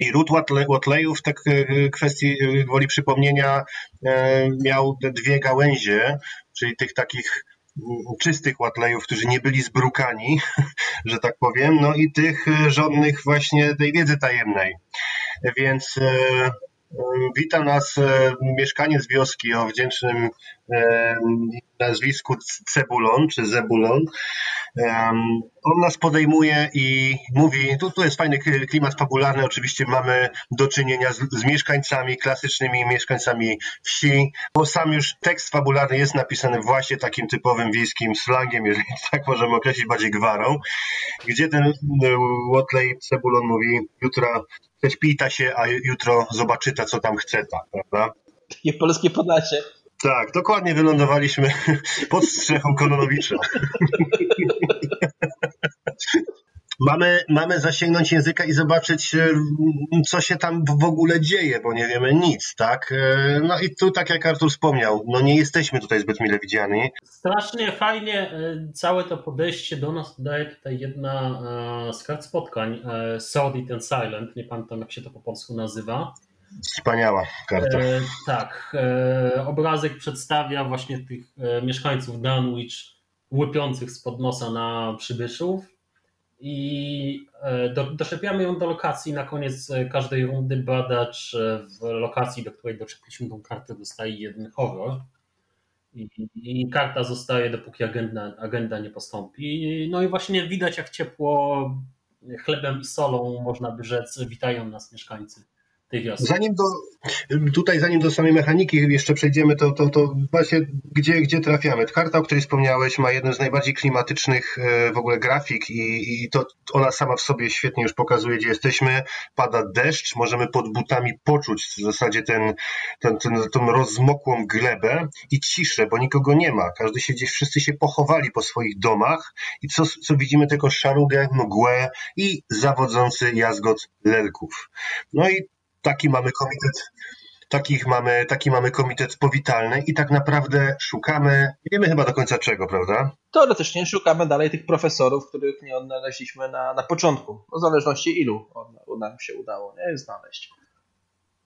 I Watle- Watleyów, tak e, kwestii woli przypomnienia, miał dwie gałęzie, czyli tych takich czystych Watleyów, którzy nie byli zbrukani, *laughs* że tak powiem, no i tych e, żadnych właśnie tej wiedzy tajemnej. Więc e, e, wita nas e, mieszkaniec wioski o wdzięcznym nazwisku Cebulon czy Zebulon. On nas podejmuje i mówi, tu, tu jest fajny klimat fabularny, oczywiście mamy do czynienia z, z mieszkańcami, klasycznymi mieszkańcami wsi, bo sam już tekst fabularny jest napisany właśnie takim typowym wiejskim slangiem, jeżeli *laughs* tak możemy określić, bardziej gwarą, gdzie ten Watley Cebulon mówi, jutro prześpita się, a jutro zobaczyta, co tam chce, ta, prawda? Takie polskie Podlasie. Tak, dokładnie wylądowaliśmy *laughs* pod strzechą Kononowicza. *laughs* Mamy, mamy zasięgnąć języka i zobaczyć, e, co się tam w ogóle dzieje, bo nie wiemy nic, tak? E, No i tu, tak jak Artur wspomniał, no nie jesteśmy tutaj zbyt mile widziani. Strasznie fajnie e, całe to podejście do nas daje tutaj jedna z kart spotkań, Sordid and Silent, nie pamiętam jak się to po polsku nazywa. Wspaniała karta. E, tak, e, obrazek przedstawia właśnie tych e, mieszkańców Dunwich łypiących spod nosa na przybyszów i e, do, doszepiamy ją do lokacji. Na koniec każdej rundy badacz e, w lokacji, do której doczepiliśmy tą kartę, dostaje jeden horror. I, I karta zostaje, dopóki agenda, agenda nie postąpi. No i właśnie widać, jak ciepło chlebem i solą, można by rzec, witają nas mieszkańcy tej wioski. Zanim do, tutaj, zanim do samej mechaniki jeszcze przejdziemy, to, to, to właśnie gdzie, gdzie trafiamy? Karta, o której wspomniałeś, ma jeden z najbardziej klimatycznych e, w ogóle grafik i, i to ona sama w sobie świetnie już pokazuje, gdzie jesteśmy. Pada deszcz, możemy pod butami poczuć w zasadzie ten, ten, ten, rozmokłą glebę i ciszę, bo nikogo nie ma. Każdy się gdzieś, wszyscy się pochowali po swoich domach i co, co widzimy? Tylko szarugę, mgłę i zawodzący jazgot lelków. No i taki mamy komitet, takich mamy, taki mamy komitet powitalny i tak naprawdę szukamy, nie wiemy chyba do końca czego, prawda? Teoretycznie szukamy dalej tych profesorów, których nie odnaleźliśmy na, na początku. W zależności ilu nam się udało nie znaleźć.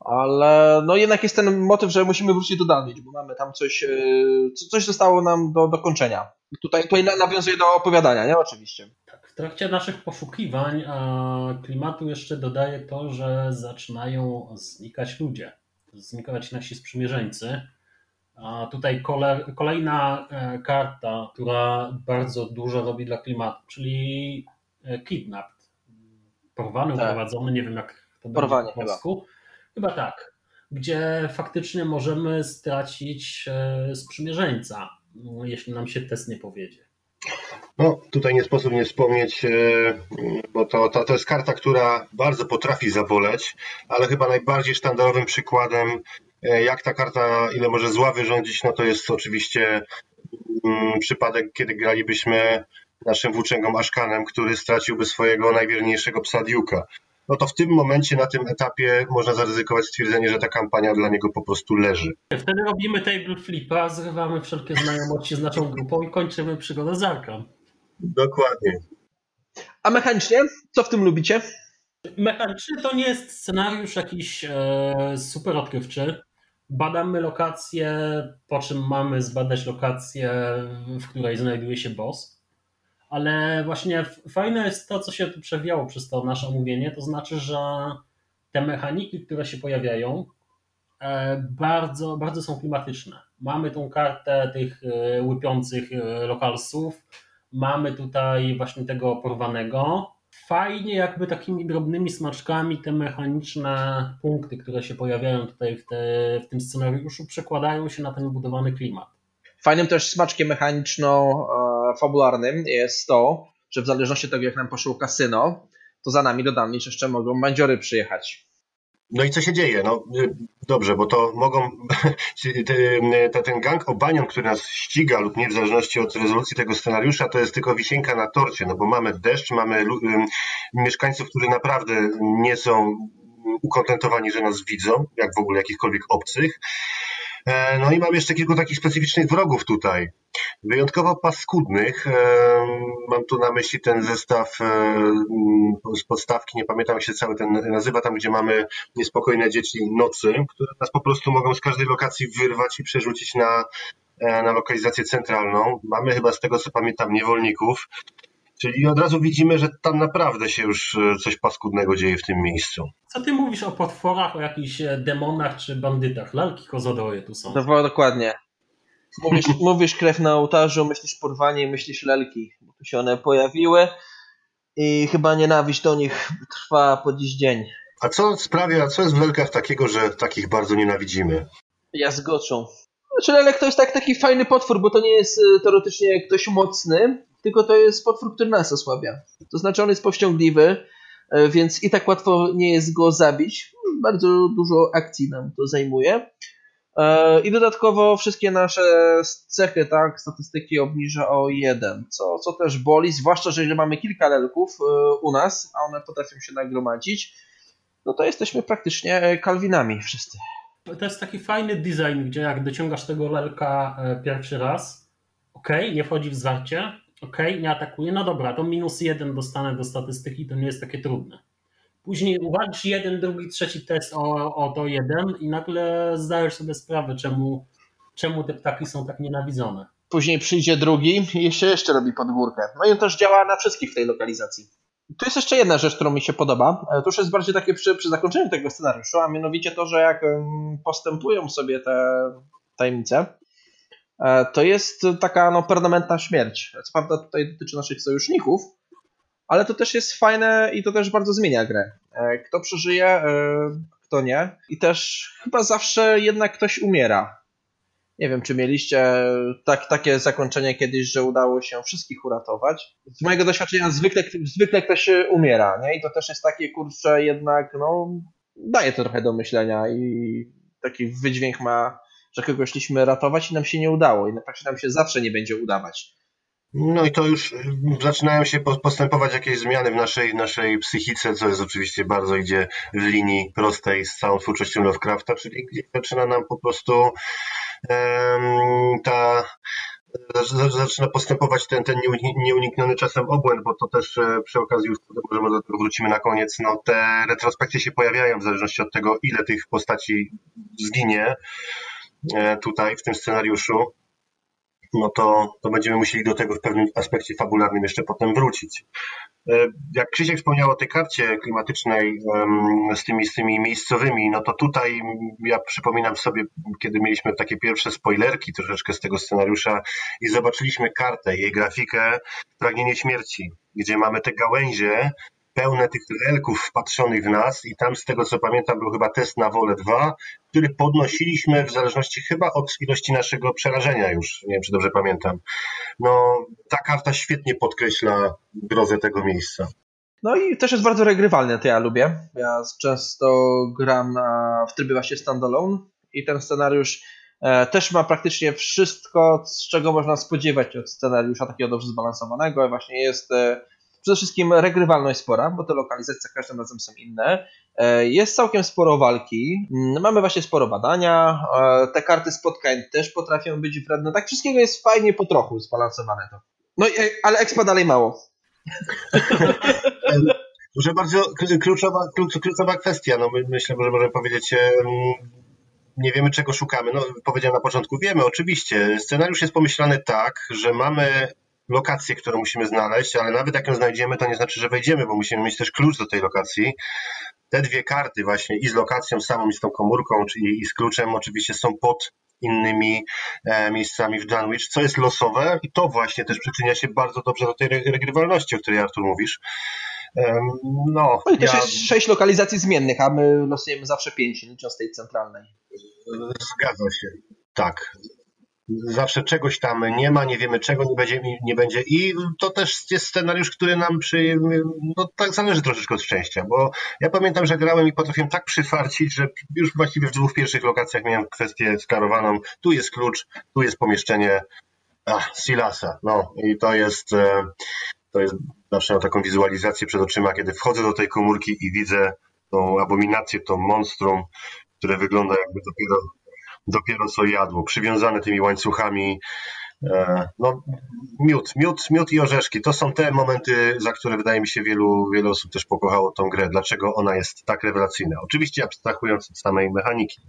Ale no jednak jest ten motyw, że musimy wrócić do Danwich, bo mamy tam coś, yy, co- coś zostało nam do dokończenia. Tutaj, tutaj na- nawiązuje do opowiadania, nie? Oczywiście. W trakcie naszych poszukiwań klimatu jeszcze dodaje to, że zaczynają znikać ludzie, znikać nasi sprzymierzeńcy. A tutaj kole, kolejna e, karta, która bardzo dużo robi dla klimatu, czyli e, kidnapped. Porwany, Tak. uprowadzony, nie wiem jak to Porwanie będzie po polsku. Chyba tak. Gdzie faktycznie możemy stracić e, sprzymierzeńca, no, jeśli nam się test nie powiedzie. No, tutaj nie sposób nie wspomnieć, e, bo to, to, to jest karta, która bardzo potrafi zaboleć, ale chyba najbardziej sztandarowym przykładem, e, jak ta karta, ile może zła wyrządzić, no to jest oczywiście mm, przypadek, kiedy gralibyśmy naszym włóczęgom Aszkanem, który straciłby swojego najwierniejszego psa Duke'a. No to w tym momencie, na tym etapie można zaryzykować stwierdzenie, że ta kampania dla niego po prostu leży. Wtedy robimy table flipa, zrywamy wszelkie znajomości z naszą grupą i kończymy przygodę z Arkam. Dokładnie. A mechanicznie, co w tym lubicie? Mechanicznie to nie jest scenariusz jakiś e, super odkrywczy. Badamy lokację, po czym mamy zbadać lokację, w której znajduje się boss. Ale właśnie fajne jest to, co się tu przewijało przez to nasze omówienie, to znaczy, że te mechaniki, które się pojawiają, e, bardzo, bardzo są klimatyczne. Mamy tą kartę tych e, łypiących e, lokalsów, mamy tutaj właśnie tego porwanego, fajnie jakby takimi drobnymi smaczkami te mechaniczne punkty, które się pojawiają tutaj w, te, w tym scenariuszu przekładają się na ten budowany klimat. Fajnym też smaczkiem mechaniczno-fabularnym jest to, że w zależności od tego jak nam poszło kasyno, to za nami do Danlicz jeszcze mogą bandziory przyjechać. No i co się dzieje? No dobrze, bo to mogą *laughs* ten gang Obanion, który nas ściga lub nie w zależności od rezolucji tego scenariusza, to jest tylko wisienka na torcie, no bo mamy deszcz, mamy mieszkańców, którzy naprawdę nie są ukontentowani, że nas widzą, jak w ogóle jakichkolwiek obcych. E, no i mam jeszcze kilku takich specyficznych wrogów tutaj. Wyjątkowo paskudnych. E, mam tu na myśli ten zestaw e, z podstawki, nie pamiętam jak się cały ten nazywa, tam gdzie mamy niespokojne dzieci nocy, które nas po prostu mogą z każdej lokacji wyrwać i przerzucić na, na lokalizację centralną. Mamy chyba z tego co pamiętam niewolników. Czyli od razu widzimy, że tam naprawdę się już e, coś paskudnego dzieje w tym miejscu. Co ty mówisz o potworach, o jakichś e, demonach czy bandytach? Lalki kozodoje tu są. No, dokładnie. Mówisz, *laughs* mówisz krew na ołtarzu, myślisz porwanie, myślisz lalki. Bo tu się one pojawiły i chyba nienawiść do nich trwa po dziś dzień. A co sprawia, co jest w lelkach takiego, że takich bardzo nienawidzimy? Ja zgoczą. Znaczy lelek to jest tak, taki fajny potwór, bo to nie jest e, teoretycznie ktoś mocny, tylko to jest potwór, który nas osłabia. To znaczy on jest powściągliwy, e, więc i tak łatwo nie jest go zabić. Bardzo dużo akcji nam to zajmuje. E, I dodatkowo wszystkie nasze cechy, tak, statystyki obniża o jeden, co, co też boli, zwłaszcza, że jeżeli mamy kilka lelków e, u nas, a one potrafią się nagromadzić, no to jesteśmy praktycznie kalwinami wszyscy. To jest taki fajny design, gdzie jak dociągasz tego lelka pierwszy raz, ok, nie wchodzi w zwarcie, ok, nie atakuje, no dobra, to minus jeden dostanę do statystyki, to nie jest takie trudne. Później uwalisz jeden, drugi, trzeci test o, o to jeden i nagle zdajesz sobie sprawę, czemu, czemu te ptaki są tak nienawidzone. Później przyjdzie drugi i jeszcze, jeszcze robi podwórkę. No i on też działa na wszystkich w tej lokalizacji. Tu jest jeszcze jedna rzecz, którą mi się podoba. E, to już jest bardziej takie przy, przy zakończeniu tego scenariusza, a mianowicie to, że jak postępują sobie te tajemnice, to jest taka no, permanentna śmierć. Co prawda tutaj dotyczy naszych sojuszników, ale to też jest fajne i to też bardzo zmienia grę. E, kto przeżyje, e, kto nie. I też chyba zawsze jednak ktoś umiera. Nie wiem, czy mieliście tak, takie zakończenie kiedyś, że udało się wszystkich uratować. Z mojego doświadczenia zwykle, zwykle ktoś umiera, nie? I to też jest takie, kurczę, jednak, no, daje to trochę do myślenia i taki wydźwięk ma że kogoś chcieliśmy ratować i nam się nie udało i na praktycznie nam się zawsze nie będzie udawać. No i to już y, zaczynają się postępować jakieś zmiany w naszej, naszej psychice, co jest oczywiście bardzo idzie w linii prostej z całą twórczością Lovecrafta, czyli gdzie zaczyna nam po prostu um, ta zaczyna postępować ten, ten nieunikniony czasem obłęd, bo to też e, przy okazji już może do tego wrócimy na koniec, no te retrospekcje się pojawiają w zależności od tego, ile tych postaci zginie E, tutaj w tym scenariuszu, no to, to będziemy musieli do tego w pewnym aspekcie fabularnym jeszcze potem wrócić. E, jak Krzysiek wspomniał o tej karcie klimatycznej z tymi, z tymi miejscowymi, no to tutaj ja przypominam sobie, kiedy mieliśmy takie pierwsze spoilerki troszeczkę z tego scenariusza i zobaczyliśmy kartę, jej grafikę Pragnienie Śmierci, gdzie mamy te gałęzie, pełne tych lelków wpatrzonych w nas i tam z tego co pamiętam był chyba test na wolę 2, który podnosiliśmy w zależności chyba od ilości naszego przerażenia już, nie wiem czy dobrze pamiętam. No ta karta świetnie podkreśla grozę tego miejsca. No i też jest bardzo regrywalny, to ja lubię. Ja często gram na, w trybie właśnie standalone i ten scenariusz E, też ma praktycznie wszystko, z czego można spodziewać od scenariusza takiego dobrze zbalansowanego. Właśnie jest e, przede wszystkim regrywalność spora, bo te lokalizacje za każdym razem są inne. E, jest całkiem sporo walki. Mm, mamy właśnie sporo badania. Te karty spotkań też potrafią być wredne. Tak wszystkiego jest fajnie po trochu zbalansowane to. No ale expa dalej mało. *laughs* Może bardzo kluczowa, kluczowa kwestia. No myślę, że możemy powiedzieć nie wiemy czego szukamy. No, powiedziałem na początku, wiemy oczywiście. Scenariusz jest pomyślany tak, że mamy lokację, którą musimy znaleźć, ale nawet jak ją znajdziemy, to nie znaczy, że wejdziemy, bo musimy mieć też klucz do tej lokacji. Te dwie karty właśnie i z lokacją samą, i z tą komórką, czyli i z kluczem oczywiście są pod innymi e, miejscami w Dunwich, co jest losowe i to właśnie też przyczynia się bardzo dobrze do tej regrywalności, o której Artur mówisz. No, no i też ja... jest sześć lokalizacji zmiennych, a my losujemy zawsze pięć, licząc tej centralnej. Zgadza się, tak. Zawsze czegoś tam nie ma, nie wiemy czego nie będzie, nie będzie. I to też jest scenariusz, który nam przy. No tak zależy troszeczkę od szczęścia, bo ja pamiętam, że grałem i potrafiłem tak przyfarcić, że już właściwie w dwóch pierwszych lokacjach miałem kwestię sklarowaną. Tu jest klucz, tu jest pomieszczenie. Ach, Silasa. No i to jest. E, to jest zawsze mam taką wizualizację przed oczyma, kiedy wchodzę do tej komórki i widzę tą abominację, tą monstrum, które wygląda jakby dopiero, dopiero co jadło, przywiązane tymi łańcuchami. E, no, miód, miód, miód i orzeszki to są te momenty, za które wydaje mi się wielu, wielu osób też pokochało tą grę. Dlaczego ona jest tak rewelacyjna? Oczywiście abstrahując od samej mechaniki.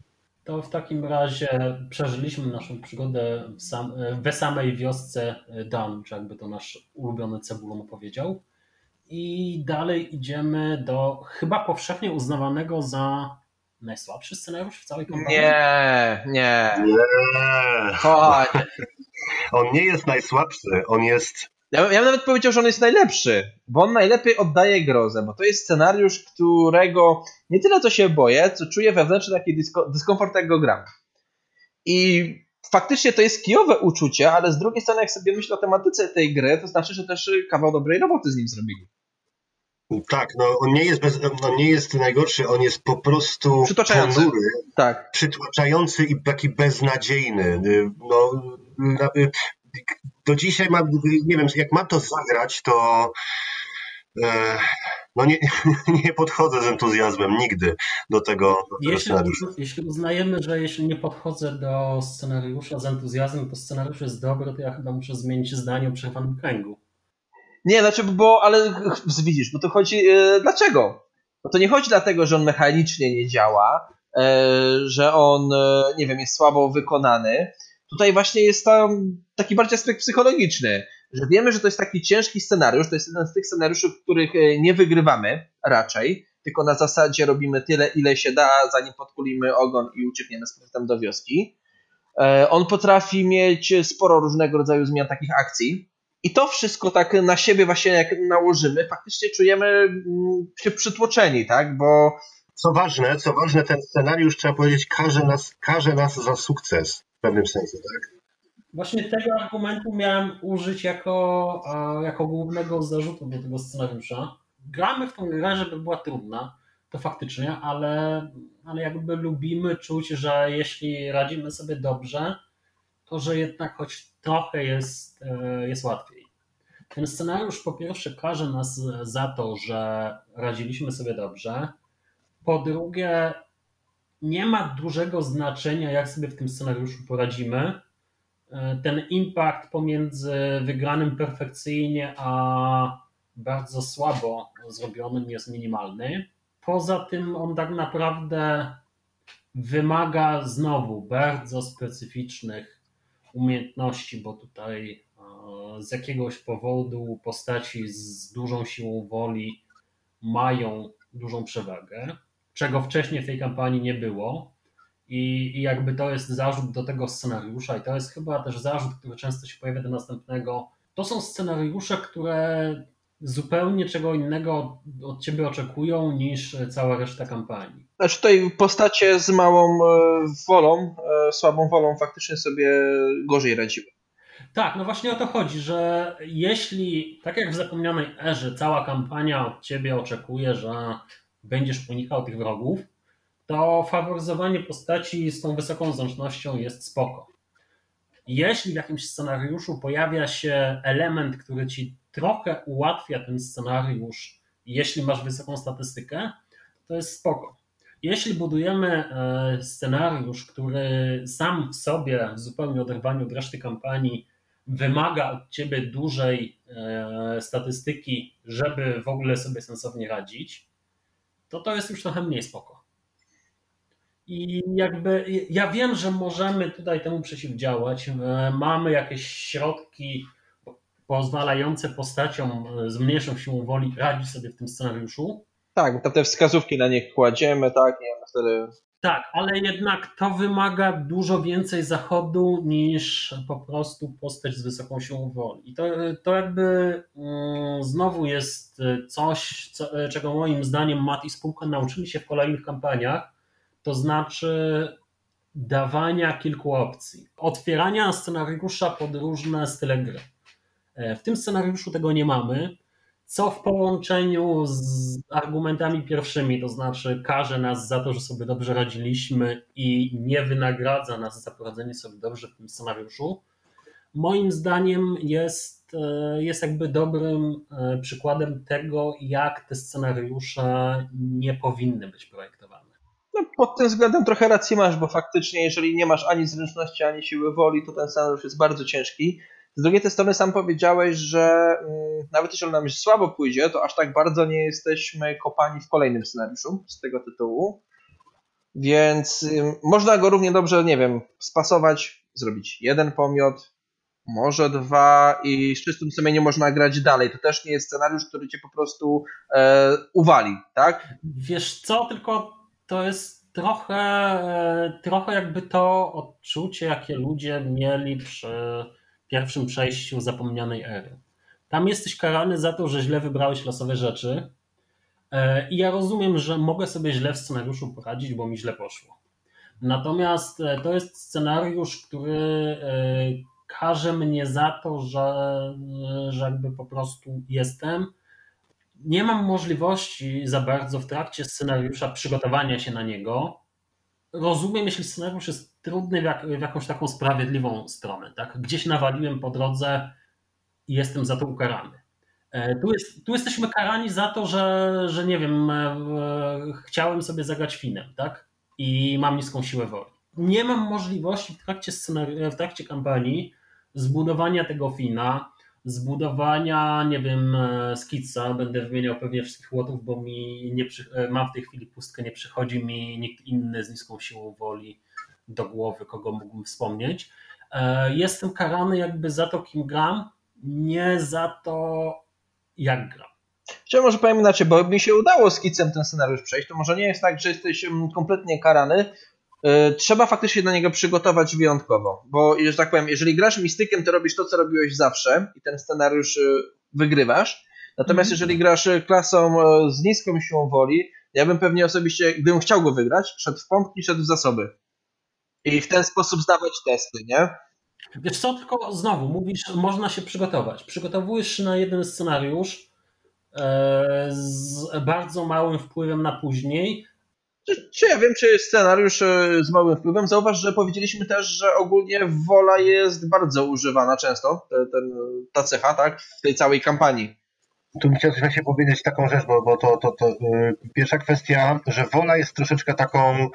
To w takim razie przeżyliśmy naszą przygodę w sam, we samej wiosce Dan, czy jakby to nasz ulubiony cebulon powiedział. I dalej idziemy do chyba powszechnie uznawanego za najsłabszy scenariusz w całej kampanii. Nie, nie. Nie. Chodź. On nie jest najsłabszy, on jest ja, ja bym nawet powiedział, że on jest najlepszy, bo on najlepiej oddaje grozę, bo to jest scenariusz, którego nie tyle co się boję, co czuję wewnętrzny taki dysko, dyskomfort, jak go gram. I faktycznie to jest kijowe uczucie, ale z drugiej strony, jak sobie myślę o tematyce tej gry, to znaczy, że też kawał dobrej roboty z nim zrobili. Tak, no on nie jest, bez, on nie jest najgorszy, on jest po prostu przytłaczający. ponury, tak. przytłaczający i taki beznadziejny. No, do dzisiaj mam, nie wiem, jak mam to zagrać, to e, no nie, *laughs* nie podchodzę z entuzjazmem nigdy do tego, do tego jeśli, scenariusza. Jeśli uznajemy, że jeśli nie podchodzę do scenariusza z entuzjazmem, to scenariusz jest dobry, to ja chyba muszę zmienić zdanie o przerwanym kręgu. Nie, znaczy, bo, ale widzisz, bo to chodzi, e, dlaczego? No to nie chodzi dlatego, że on mechanicznie nie działa, e, że on, e, nie wiem, jest słabo wykonany, Tutaj właśnie jest tam taki bardziej aspekt psychologiczny, że wiemy, że to jest taki ciężki scenariusz, to jest jeden z tych scenariuszy, w których nie wygrywamy raczej, tylko na zasadzie robimy tyle, ile się da, zanim podkulimy ogon i uciekniemy z powrotem do wioski. On potrafi mieć sporo różnego rodzaju zmian takich akcji. I to wszystko tak na siebie właśnie jak nałożymy, faktycznie czujemy mm, się przytłoczeni, tak? Bo co ważne, co ważne, ten scenariusz trzeba powiedzieć, każe nas, każe nas za sukces w pewnym sensie, tak? Właśnie tego argumentu miałem użyć jako, jako głównego zarzutu do tego scenariusza. Gramy w tą grę, żeby była trudna, to faktycznie, ale, ale jakby lubimy czuć, że jeśli radzimy sobie dobrze, to że jednak choć trochę jest, e, jest łatwiej. Ten scenariusz po pierwsze każe nas za to, że radziliśmy sobie dobrze. Po drugie, nie ma dużego znaczenia, jak sobie w tym scenariuszu poradzimy. E, ten impact pomiędzy wygranym perfekcyjnie a bardzo słabo zrobionym jest minimalny. Poza tym on tak naprawdę wymaga znowu bardzo specyficznych umiejętności, bo tutaj e, z jakiegoś powodu postaci z dużą siłą woli mają dużą przewagę czego wcześniej w tej kampanii nie było. I, I, jakby to jest zarzut do tego scenariusza, i to jest chyba też zarzut, który często się pojawia do następnego. To są scenariusze, które zupełnie czego innego od ciebie oczekują niż cała reszta kampanii. Znaczy tutaj postacie z małą e, wolą, e, słabą wolą faktycznie sobie gorzej radziły. Tak, no właśnie o to chodzi, że jeśli, tak jak w zapomnianej erze, cała kampania od ciebie oczekuje, że będziesz unikał tych wrogów, to faworyzowanie postaci z tą wysoką zręcznością jest spoko. Jeśli w jakimś scenariuszu pojawia się element, który ci trochę ułatwia ten scenariusz, jeśli masz wysoką statystykę, to jest spoko. Jeśli budujemy e, scenariusz, który sam w sobie, w zupełnie oderwaniu od reszty kampanii, wymaga od ciebie dużej e, statystyki, żeby w ogóle sobie sensownie radzić, to to jest już trochę mniej spoko. I jakby ja wiem, że możemy tutaj temu przeciwdziałać. E, mamy jakieś środki pozwalające postaciom z mniejszą siłą woli radzić sobie w tym scenariuszu. Tak, to te wskazówki na nich kładziemy, tak, nie wiem, wtedy tak, ale jednak to wymaga dużo więcej zachodu niż po prostu postać z wysoką siłą woli. I to, to jakby mm, znowu jest coś, co, czego moim zdaniem Matt i spółka nauczyli się w kolejnych kampaniach, to znaczy dawania kilku opcji, otwierania scenariusza pod różne style gry. E, w tym scenariuszu tego nie mamy co w połączeniu z argumentami pierwszymi, to znaczy każe nas za to, że sobie dobrze radziliśmy i nie wynagradza nas za poradzenie sobie dobrze w tym scenariuszu, moim zdaniem jest, e, jest jakby dobrym e, przykładem tego, jak te scenariusze nie powinny być projektowane. No, pod tym względem trochę racji masz, bo faktycznie, jeżeli nie masz ani zręczności, ani siły woli, to ten scenariusz jest bardzo ciężki. Z drugiej strony sam powiedziałeś, że mm, nawet jeśli nam słabo pójdzie, to aż tak bardzo nie jesteśmy kopani w kolejnym scenariuszu z tego tytułu. Więc można go równie dobrze, nie wiem, spasować, zrobić jeden pomiot, może dwa i z czystym sumieniem można grać dalej. To też nie jest scenariusz, który cię po prostu e, uwali, tak? Wiesz co, tylko to jest trochę, e, trochę jakby to odczucie, jakie ludzie mieli przy pierwszym przejściu zapomnianej ery. Tam jesteś karany za to, że źle wybrałeś losowe rzeczy. E, I ja rozumiem, że mogę sobie źle w scenariuszu poradzić, bo mi źle poszło. Natomiast e, to jest scenariusz, który e, każe mnie za to, że, że jakby po prostu jestem. Nie mam możliwości za bardzo w trakcie scenariusza przygotowania się na niego. Rozumiem, jeśli scenariusz jest trudny w, jak, w jakąś taką sprawiedliwą stronę. Tak? Gdzieś nawaliłem po drodze i jestem za to ukarany. E, tu, jest, tu jesteśmy karani za to, że, że nie wiem, e, chciałem sobie zagrać finem, tak? I mam niską siłę woli. Nie mam możliwości w trakcie, w trakcie kampanii zbudowania tego fina, zbudowania, nie wiem, e, skicza. Będę wymieniał pewnie wszystkich łotów, bo mi nie przy... mam w tej chwili pustkę, nie przychodzi mi nikt inny z niską siłą woli do głowy, kogo mógłbym wspomnieć. E, jestem karany jakby za to, kim gram, nie za to, jak gram. Chciałem może powiem inaczej, bo mi się udało skicem ten scenariusz przejść, to może nie jest tak, że jesteś mm, kompletnie karany. E, trzeba faktycznie do niego przygotować wyjątkowo, bo że tak powiem, jeżeli grasz mistykiem, to robisz to, co robiłeś zawsze i ten scenariusz e, wygrywasz. Natomiast mm. jeżeli grasz klasą z niską siłą woli, ja bym pewnie osobiście, gdybym chciał go wygrać, szedł w pompki, szedł w zasoby i w ten sposób zdawać testy, nie? Wiesz co, tylko znowu mówisz, można się przygotować. Przygotowujesz się na jeden scenariusz e, z bardzo małym wpływem na później. Czy, czy ja wiem, czy jest scenariusz e, z małym wpływem? Zauważ, że powiedzieliśmy też, że ogólnie wola jest bardzo używana często, ten, ta cecha, tak, w tej całej kampanii. Tu chciałem coś właśnie powiedzieć taką rzecz, bo, bo to, to, to yy, pierwsza kwestia, że wola jest troszeczkę taką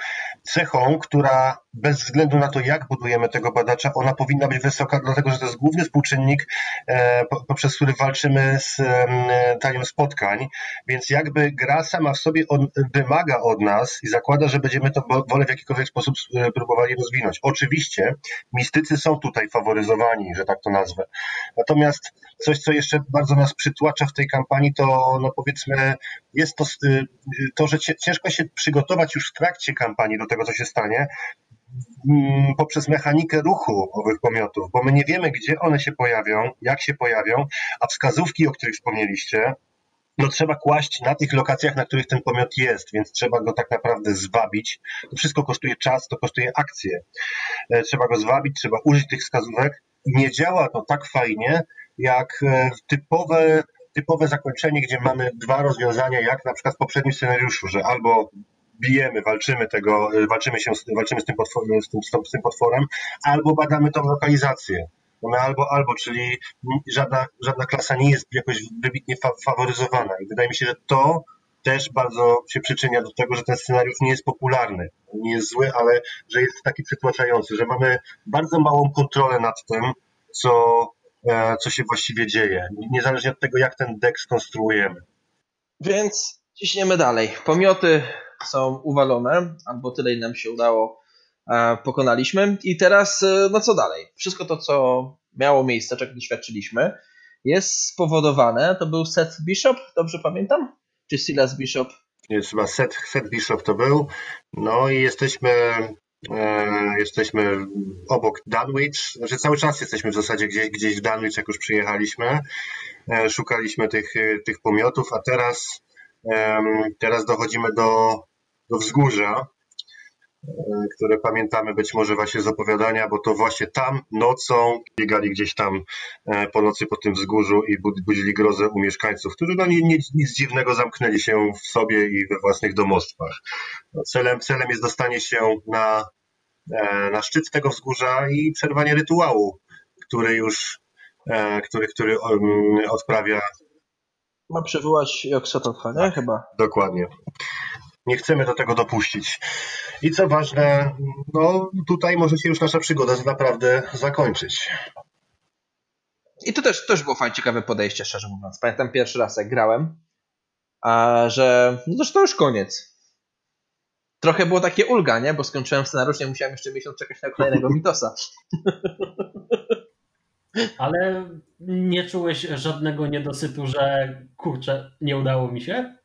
cechą, która bez względu na to, jak budujemy tego badacza, ona powinna być wysoka, dlatego że to jest główny współczynnik, e, poprzez który walczymy z e, taniem spotkań, więc jakby gra sama w sobie wymaga od nas i zakłada, że będziemy to wolę w jakikolwiek sposób e, próbowali rozwinąć. Oczywiście mistycy są tutaj faworyzowani, że tak to nazwę. Natomiast coś, co jeszcze bardzo nas przytłacza w tej kampanii, to no powiedzmy jest to, to że ciężko się przygotować już w trakcie kampanii do tego, co się stanie, Mm, poprzez mechanikę ruchu owych pomiotów, bo my nie wiemy, gdzie one się pojawią, jak się pojawią, a wskazówki, o których wspomnieliście, no trzeba kłaść na tych lokacjach, na których ten pomiot jest, więc trzeba go tak naprawdę zwabić. To wszystko kosztuje czas, to kosztuje akcję. E, trzeba go zwabić, trzeba użyć tych wskazówek nie działa to tak fajnie, jak e, typowe, typowe zakończenie, gdzie mamy dwa rozwiązania, jak na przykład w poprzednim scenariuszu, że albo bijemy, walczymy tego, walczymy się, walczymy z tym, potworem, z tym, z tym potworem, albo badamy tą lokalizację. Mamy albo, albo, czyli żadna, żadna klasa nie jest jakoś wybitnie fa faworyzowana. I wydaje mi się, że to też bardzo się przyczynia do tego, że ten scenariusz nie jest popularny. Nie jest zły, ale że jest taki przytłaczający, że mamy bardzo małą kontrolę nad tym, co, e, co się właściwie dzieje, niezależnie od tego, jak ten deck skonstruujemy. Więc ciśniemy dalej. Pomioty są uwalone, albo tyle ile nam się udało, e, pokonaliśmy. I teraz, e, no co dalej? Wszystko to, co miało miejsce, czego doświadczyliśmy, jest spowodowane. To był Seth Bishop, dobrze pamiętam? Czy Silas Bishop? Jest chyba Seth, Seth Bishop to był. No i jesteśmy E, jesteśmy obok Dunwich, znaczy cały czas jesteśmy w zasadzie gdzieś, gdzieś w Dunwich, jak już przyjechaliśmy. Szukaliśmy tych, tych pomiotów, a teraz, teraz dochodzimy do, do wzgórza, e, które pamiętamy być może właśnie z opowiadania, bo to właśnie tam nocą biegali gdzieś tam po nocy po tym wzgórzu i budzili grozę u mieszkańców, którzy no, nic, nic dziwnego zamknęli się w sobie i we własnych domostwach. No, celem, celem jest dostanie się na E, na szczyt tego wzgórza i przerwanie rytuału, który już, e, który, który odprawia. Ma przywołać Joksototwa, nie? Tak, Chyba. Dokładnie. Nie chcemy do tego dopuścić. I co ważne, no tutaj może się już nasza przygoda naprawdę zakończyć. I to też, też było fajnie ciekawe podejście, szczerze mówiąc. Pamiętam pierwszy raz, jak grałem, a że no to, już koniec trochę było takie ulga, nie? Bo skończyłem scenariusz, nie musiałem jeszcze miesiąc czekać na kolejnego *laughs* mitosa. Ale nie czułeś żadnego niedosytu, że kurczę, nie udało mi się?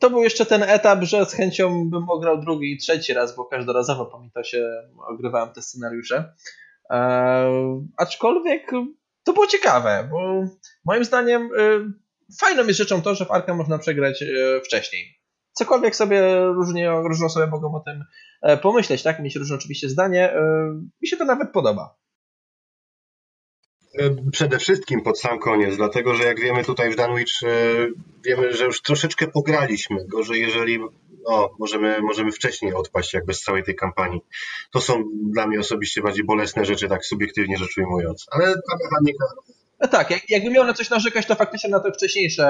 To był jeszcze ten etap, że z chęcią bym ograł drugi i trzeci raz, bo każdorazowo po mitosie ogrywałem te scenariusze. Eee, aczkolwiek to było ciekawe, bo moim zdaniem e, fajną jest rzeczą to, że w Arka można przegrać e, wcześniej cokolwiek sobie różnie, różne osoby mogą o tym e, pomyśleć, tak? Mieć różne oczywiście zdanie. E, mi się to nawet podoba. E, przede wszystkim pod sam koniec, dlatego że jak wiemy tutaj w Dunwich, wiemy, że już troszeczkę pograliśmy. Gorzej, jeżeli no, możemy, możemy wcześniej odpaść jakby z całej tej kampanii. To są dla mnie osobiście bardziej bolesne rzeczy, tak subiektywnie rzecz ujmując. Ale ta mechanika no tak, jak, jakby miał na coś narzekać, to faktycznie na te wcześniejsze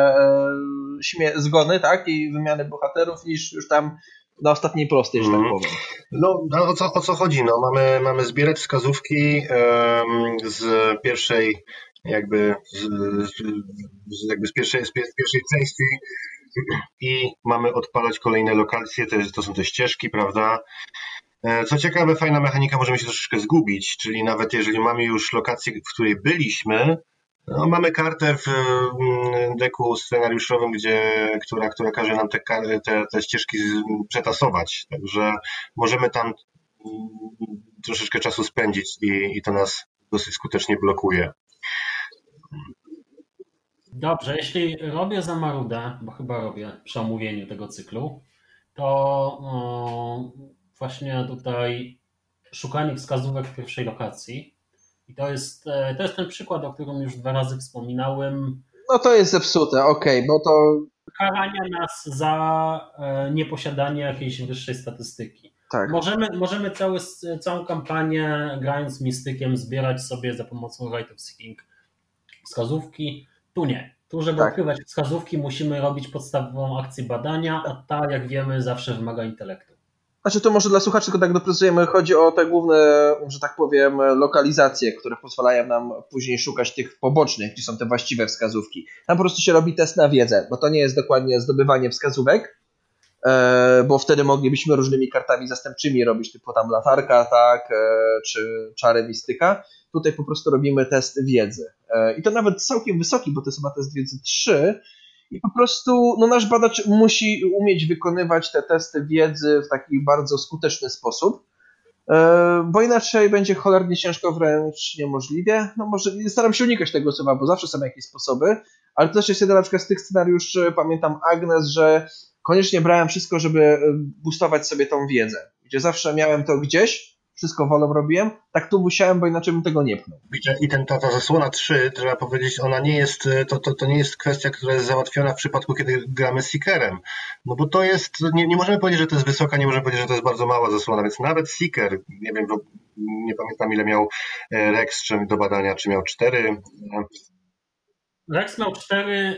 e, zgony, tak, i wymiany bohaterów, niż już tam na ostatniej prostej, że tak mhm. powiem. No, no o, co, o co chodzi? No, mamy, mamy zbierać wskazówki um, z pierwszej jakby z, z, jakby z pierwszej, z pierwszej części *clears throat* i mamy odpalać kolejne lokacje, to, jest, to są te ścieżki, prawda? E, co ciekawe, fajna mechanika, możemy się troszeczkę zgubić, czyli nawet jeżeli mamy już lokację, w której byliśmy, no, mamy kartę w mm, deku scenariuszowym, gdzie, która, która każe nam te, te, te ścieżki przetasować. Także możemy tam mm, troszeczkę czasu spędzić i, i to nas dosyć skutecznie blokuje. Dobrze, jeśli robię za marudę, bo chyba robię przy omówieniu tego cyklu, to właśnie tutaj szukanie wskazówek w pierwszej lokacji i to jest, e, to jest ten przykład, o którym już dwa razy wspominałem. No to jest zepsute, okej, okay, bo to. Karania nas za e, nieposiadanie jakiejś wyższej statystyki. Tak. Możemy, możemy cały, całą kampanię grając mistykiem zbierać sobie za pomocą Right of Seeking wskazówki. Tu nie. Tu, żeby tak. odkrywać wskazówki, musimy robić podstawową akcję badania, a ta, jak wiemy, zawsze wymaga intelektu. Znaczy to może dla słuchaczy tylko tak doprecyzujemy, chodzi o te główne, że tak powiem, lokalizacje, które pozwalają nam później szukać tych pobocznych, gdzie są te właściwe wskazówki. Tam po prostu się robi test na wiedzę, bo to nie jest dokładnie zdobywanie wskazówek, e, bo wtedy moglibyśmy różnymi kartami zastępczymi robić, typu tam latarka, tak, e, czy czary mistyka. Tutaj po prostu robimy test wiedzy. E, I to nawet całkiem wysoki, bo to jest chyba test wiedzy 3, i po prostu no, nasz badacz musi umieć wykonywać te testy wiedzy w taki bardzo skuteczny sposób, e, bo inaczej będzie cholernie ciężko, wręcz niemożliwie. No może staram się unikać tego słowa, bo zawsze są jakieś sposoby, ale to też jest jeden na przykład z tych scenariuszy, pamiętam Agnes, że koniecznie brałem wszystko, żeby e, boostować sobie tą wiedzę, gdzie zawsze miałem to gdzieś, wszystko wolą robiłem, tak tu musiałem, bo inaczej bym tego nie pchnął. I ten, ta, ta zasłona 3, trzeba powiedzieć, ona nie jest, to, to, to nie jest kwestia, która jest załatwiona w przypadku, kiedy gramy Seekerem. No bo to jest, nie, nie możemy powiedzieć, że to jest wysoka, nie możemy powiedzieć, że to jest bardzo mała zasłona, więc nawet Seeker, nie wiem, nie pamiętam ile miał e, Rex czy do badania, czy miał 4. Rex miał 4.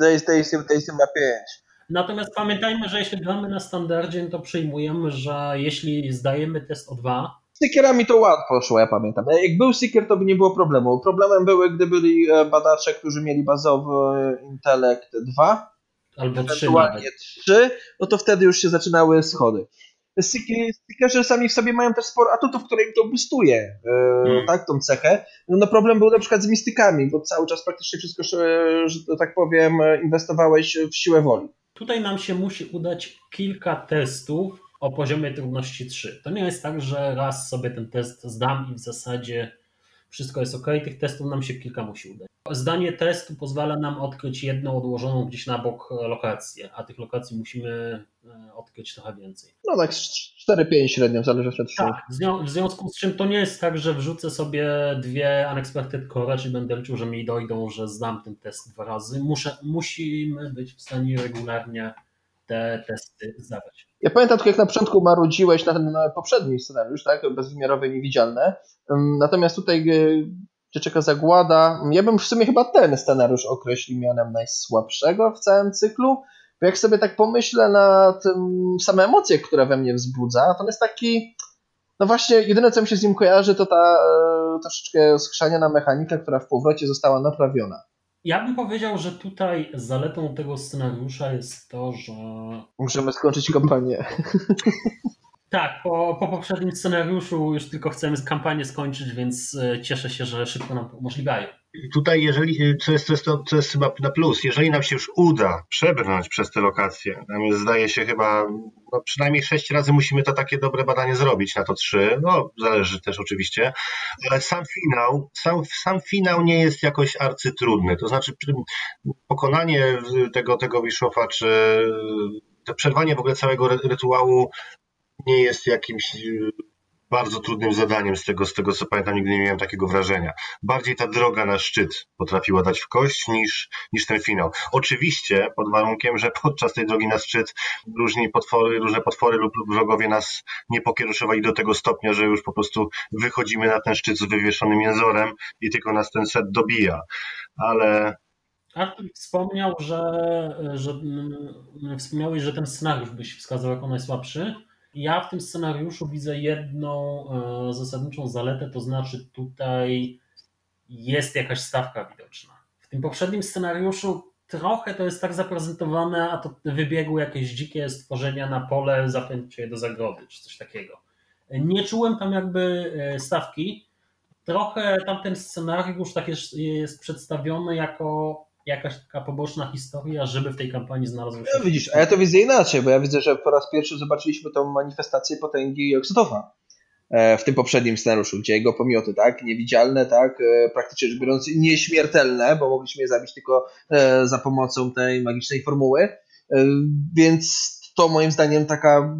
Daisy, Daisy, Daisy ma 5. Natomiast pamiętajmy, że jeśli gramy na standardzie, to przyjmujemy, że jeśli zdajemy test o 2. Z Seekerami to łatwo szło, ja pamiętam. Jak był Seeker, to by nie było problemu. Problemem były, gdy byli e, badacze, którzy mieli bazowy intelekt 2, albo 3 nawet. 3, no to wtedy już się zaczynały schody. Stickerzy sami w sobie mają też sporo atutów, które im to boostuje, hmm. tak, tą cechę. No, no, problem był na przykład z mistykami, bo cały czas praktycznie wszystko, że tak powiem, inwestowałeś w siłę woli. Tutaj nam się musi udać kilka testów o poziomie trudności 3. To nie jest tak, że raz sobie ten test zdam i w zasadzie wszystko jest ok. Tych testów nam się kilka musi udać. Zdanie testu pozwala nam odkryć jedną odłożoną gdzieś na bok lokację, a tych lokacji musimy e, odkryć trochę więcej. No tak 4-5 średnio, zależy od Tak, w związku z czym to nie jest tak, że wrzucę sobie dwie unexpected core, czyli będę liczył, że mi dojdą, że zdam ten test dwa razy. Muszę, musimy być w stanie regularnie te testy zdawać. Ja pamiętam, jak na początku marudziłeś na ten poprzedni scenariusz, tak? Bezwymiarowe, niewidzialne. Natomiast tutaj e, Cię czeka zagłada. Ja bym w sumie chyba ten scenariusz określił mianem najsłabszego w całym cyklu. Bo jak sobie tak pomyślę na same emocje, które we mnie wzbudza, jest taki. No właśnie, jedyne co mi się z nim kojarzy, to ta e, troszeczkę skrzaniana mechanika, która w powrocie została naprawiona. Ja bym powiedział, że tutaj zaletą tego scenariusza jest to, że. Możemy skończyć kampanię. Tak, po, po poprzednim scenariuszu już tylko chcemy kampanię skończyć, więc e, cieszę się, że szybko nam to umożliwiają. Tutaj, jeżeli, co jest, co jest, co jest chyba na plus, jeżeli nam się już uda przebrnąć przez te lokacje, nam zdaje się chyba, no przynajmniej sześć razy musimy to takie dobre badanie zrobić, na to trzy, no zależy też oczywiście, ale sam finał, sam, sam finał nie jest jakoś arcytrudny, to znaczy pokonanie tego, tego Wiszofa, czy to przerwanie w ogóle całego rytuału nie jest jakimś y, bardzo trudnym zadaniem z tego, z tego co pamiętam, nigdy nie miałem takiego wrażenia. Bardziej ta droga na szczyt potrafiła dać w kość niż, niż ten finał. Oczywiście pod warunkiem, że *laughs* podczas tej drogi na szczyt różni potwory, różne potwory lub, wrogowie nas nie pokieruszowali do tego stopnia, że już po prostu wychodzimy na ten szczyt z wywieszonym jęzorem i tylko nas ten set dobija. Ale Artur wspomniał, że, że mm, wspomniałeś, że ten scenariusz byś wskazał jako najsłabszy. Ja w tym scenariuszu widzę jedną e, zasadniczą zaletę, to znaczy tutaj jest jakaś stawka widoczna. W tym poprzednim scenariuszu trochę to jest tak zaprezentowane, a to wybiegły jakieś dzikie stworzenia na pole, zapędźcie je do zagrody, czy coś takiego. Nie czułem tam jakby e, stawki. Trochę tamten scenariusz tak jest, jest przedstawiony jako jakaś taka poboczna historia, żeby w tej kampanii znalazł się. No, widzisz, a ja to widzę inaczej, bo ja widzę, że po raz pierwszy zobaczyliśmy tą manifestację potęgi Oksytowa e, w tym poprzednim scenariuszu, gdzie jego pomioty, tak, niewidzialne, tak, e, praktycznie rzecz biorąc nieśmiertelne, bo mogliśmy je zabić tylko e, za pomocą tej magicznej formuły, więc to moim zdaniem taka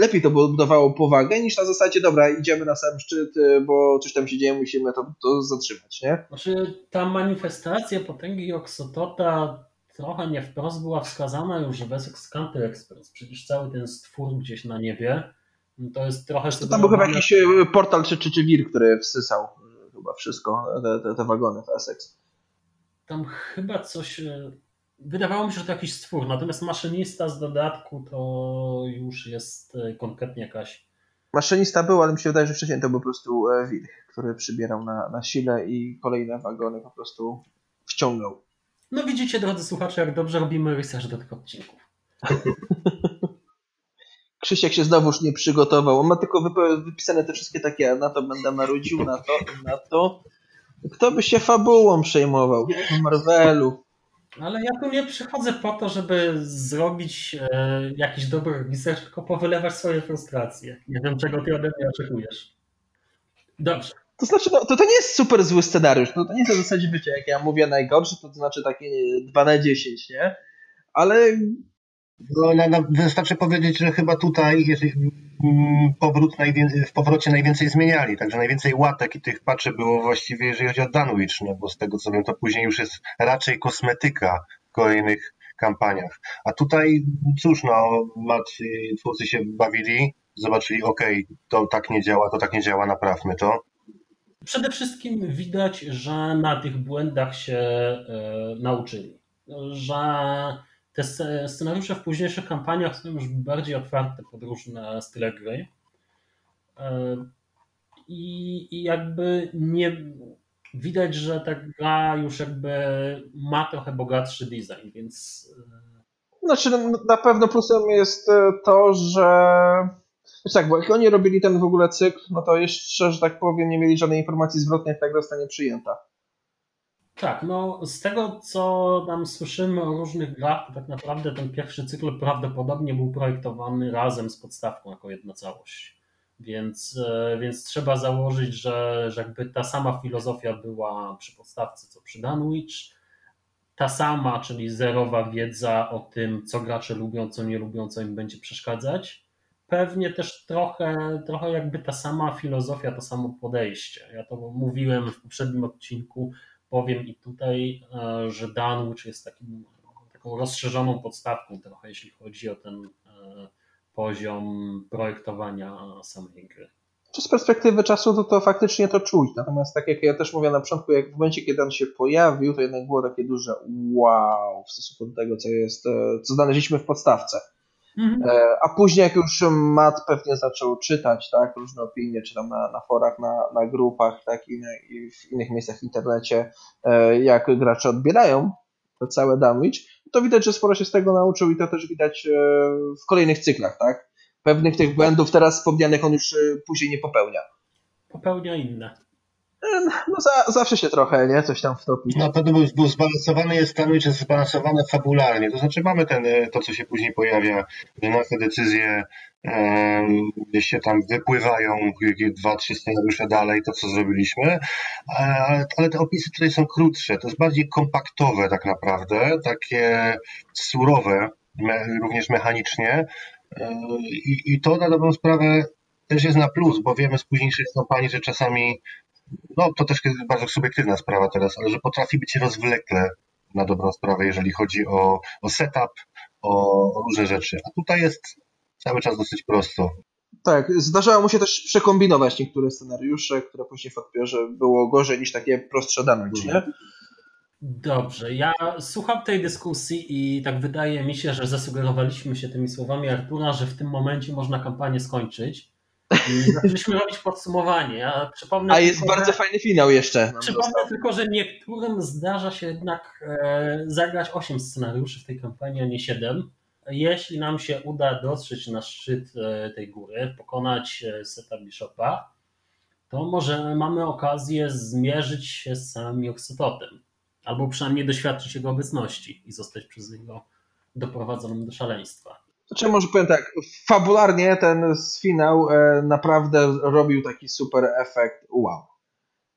lepiej to budowało powagę niż na zasadzie, dobra, idziemy na sam szczyt, y, bo coś tam się dzieje, musimy to, to zatrzymać, nie? Znaczy, ta manifestacja potęgi Oksotota trochę nie wprost była wskazana już w Essex Country Express. Przecież cały ten stwór gdzieś na niebie, to jest trochę... To tam był chyba jakiś y, portal czy, czy, czy wir, który wsysał y, chyba wszystko, te, te, te wagony w Essex. Tam chyba coś Wydawało mi się, że to jakiś stwór, natomiast maszynista z dodatku to już jest e, konkretnie jakaś. Maszynista był, ale mi się wydaje, że wcześniej to był po prostu e, wilk, który przybierał na, na sile i kolejne wagony po prostu wciągał. No widzicie, drodzy słuchacze, jak dobrze robimy research do tych odcinków. *laughs* Krzysiek się znowuż nie przygotował. On ma tylko wypisane te wszystkie takie, na to będę marudził, na to, na to. Kto by się fabułą przejmował? Marvelu. Ale ja tu nie przychodzę po to, żeby zrobić e, jakiś dobry research, tylko powylewać swoje frustracje. Nie wiem, czego ty ode mnie oczekujesz. Dobrze. To znaczy, no, to, to nie jest super zły scenariusz. No, to nie jest w zasadzie, wiecie, jak ja mówię najgorszy, to, to znaczy takie 2 na 10, nie? Ale No, na, na, wystarczy powiedzieć, że chyba tutaj jest, mm, powrót w powrocie najwięcej zmieniali, także najwięcej łatek i tych patrzy było właściwie, jeżeli chodzi o Danwich, no bo z tego co wiem, to później już jest raczej kosmetyka w kolejnych kampaniach. A tutaj, cóż, no, Matt, twórcy się bawili, zobaczyli, ok, to tak nie działa, to tak nie działa, naprawmy to. Przede wszystkim widać, że na tych błędach się e, nauczyli. Że te scenariusze w późniejszych kampaniach są już bardziej otwarte pod różne style gry. E, I, jakby nie widać, że ta gra już jakby ma trochę bogatszy design, więc. E, znaczy, na pewno plusem jest e, to, że. Tak, bo jak oni robili ten w ogóle cykl, no to jeszcze, że tak powiem, nie mieli żadnej informacji zwrotnej, jak ta gra zostanie przyjęta. Tak, no z tego co tam słyszymy o różnych grach, to tak naprawdę ten pierwszy cykl prawdopodobnie był projektowany razem z podstawką jako jedna całość. Więc, e, więc trzeba założyć, że, że jakby ta sama filozofia była przy podstawce co przy Dunwich, ta sama, czyli zerowa wiedza o tym, co gracze lubią, co nie lubią, co im będzie przeszkadzać. Pewnie też trochę, trochę jakby ta sama filozofia, to samo podejście. Ja to mówiłem w poprzednim odcinku, powiem i tutaj, e, że Danwich jest takim, taką rozszerzoną podstawką trochę, jeśli chodzi o ten e, poziom projektowania samej gry. Z perspektywy czasu to, to faktycznie to czuć. Natomiast tak jak ja też mówię na początku, jak w momencie, kiedy on się pojawił, to jednak było takie duże wow w stosunku do tego, co jest, e, co znaleźliśmy w podstawce. Mhm. A później, jak już Matt pewnie zaczął czytać tak, różne opinie, czy tam na, na forach, na, na grupach tak, i, i w innych miejscach w internecie, e, jak gracze odbierają to całe damage, to widać, że sporo się z tego nauczył i to też widać e, w kolejnych cyklach. tak? Pewnych tych błędów teraz wspomnianych on już e, później nie popełnia. Popełnia inne. No za, zawsze się trochę, nie? Coś tam wtopi. Na pewno był, był zbalansowany, jest Stanowicz jest zbalansowane fabularnie. To znaczy mamy ten, e, to, co się później pojawia, że nasze decyzje e, gdzieś się tam wypływają dwa, trzy scenariusze dalej, to co zrobiliśmy, ale, ale te opisy tutaj są krótsze, to jest bardziej kompaktowe tak naprawdę, takie surowe, me, również mechanicznie e, i, i to na dobrą sprawę też jest na plus, bo wiemy z późniejszych kampanii, że czasami no to też jest bardzo subiektywna sprawa teraz, ale że potrafi być rozwlekle na dobrą sprawę, jeżeli chodzi o, o setup, o, o różne rzeczy. A tutaj jest cały czas dosyć prosto. Tak, zdarzało mu się też przekombinować niektóre scenariusze, które później w odbiorze było gorzej niż takie prostsze dane, nie? Dobrze, ja słucham tej dyskusji i tak wydaje mi się, że zasugerowaliśmy się tymi słowami Artura, że w tym momencie można kampanię skończyć. *laughs* Zaczęliśmy robić podsumowanie. Ja przypomnę A jest tylko, bardzo że, fajny finał jeszcze. Przypomnę tylko, że niektórym zdarza się jednak e, zagrać 8 scenariuszy w tej kampanii, a nie 7. Jeśli nam się uda dotrzeć na szczyt e, tej góry, pokonać e, Seta Bishopa, to może mamy okazję zmierzyć się z samym Joksetotem. Albo przynajmniej doświadczyć jego obecności i zostać przez niego doprowadzonym do szaleństwa. Znaczy może powiem tak, fabularnie ten finał e, naprawdę robił taki super efekt wow.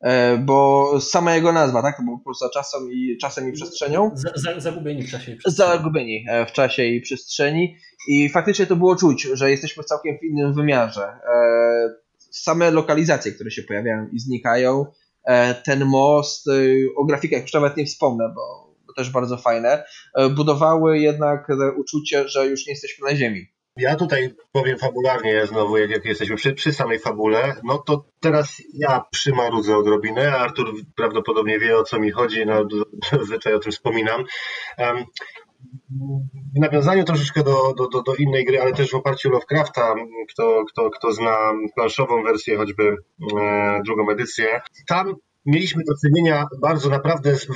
E, bo sama jego nazwa, tak? To było poza czasem i, czasem i przestrzenią. zagubieni w czasie i przestrzeni. Zagubieni e, w czasie i przestrzeni. I faktycznie to było czuć, że jesteśmy w całkiem innym wymiarze. Same lokalizacje, które się pojawiają i znikają, ten most, o grafikach już nawet nie wspomnę, bo też bardzo fajne, e, budowały jednak uczucie, że już nie jesteśmy na ziemi. Ja tutaj powiem fabularnie znowu, jak, jesteśmy przy, przy, samej fabule, no to teraz ja przymarudzę odrobinę, Artur prawdopodobnie wie o co mi chodzi, no *laughs* zazwyczaj o tym wspominam. Um, w nawiązaniu troszeczkę do, do, do, do, innej gry, ale też w oparciu Lovecrafta, kto, kto, kto zna planszową wersję, choćby e, drugą edycję, tam mieliśmy do czynienia bardzo naprawdę z,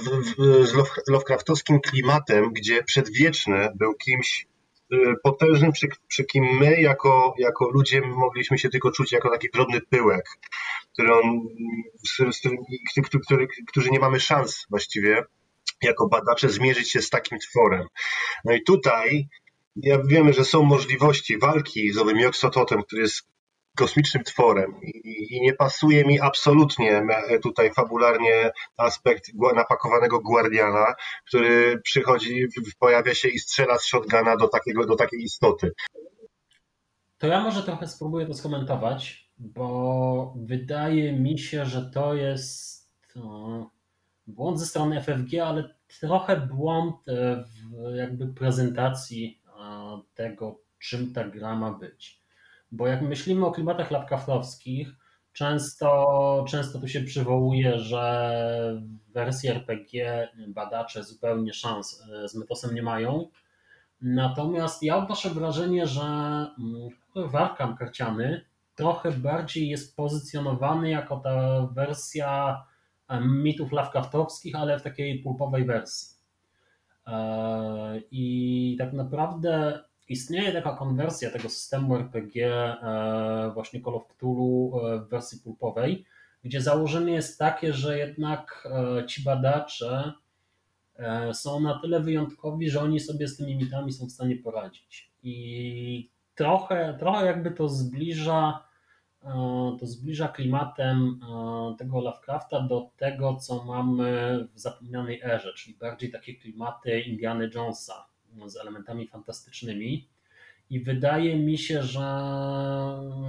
z Lovecraftowskim klimatem, gdzie przedwieczny był kimś y, potężnym, przy, przy, kim my jako, jako ludzie mogliśmy się tylko czuć jako taki drobny pyłek, który on, z, z, który, który, którzy nie mamy szans właściwie jako badacze zmierzyć się z takim tworem. No i tutaj ja wiemy, że są możliwości walki z owym Joksototem, który jest kosmicznym tworem i, i nie pasuje mi absolutnie tutaj fabularnie aspekt napakowanego Guardiana, który przychodzi, pojawia się i strzela z shotguna do, takiego, do takiej istoty. To ja może trochę spróbuję to skomentować, bo wydaje mi się, że to jest no, błąd ze strony FFG, ale trochę błąd e, w jakby prezentacji tego, czym ta gra ma być. Bo jak myślimy o klimatach Lovecraftowskich, często, często tu się przywołuje, że w wersji RPG badacze zupełnie szans e, z Mytosem nie mają. Natomiast ja odnoszę wrażenie, że mm, Warkam karciany trochę bardziej jest pozycjonowany jako ta wersja mitów Lovecraftowskich, ale w takiej pulpowej wersji. E, I tak naprawdę istnieje taka konwersja tego systemu RPG, e, właśnie Call of Cthulhu e, w wersji pulpowej, gdzie założenie jest takie, że jednak ci badacze są na tyle wyjątkowi, że oni sobie z tymi mitami są w stanie poradzić. I trochę, trochę jakby to zbliża to zbliża klimatem tego Lovecrafta do tego, co mamy w zapomnianej erze, czyli bardziej takie klimaty Indiana Jonesa z elementami fantastycznymi. I wydaje mi się, że,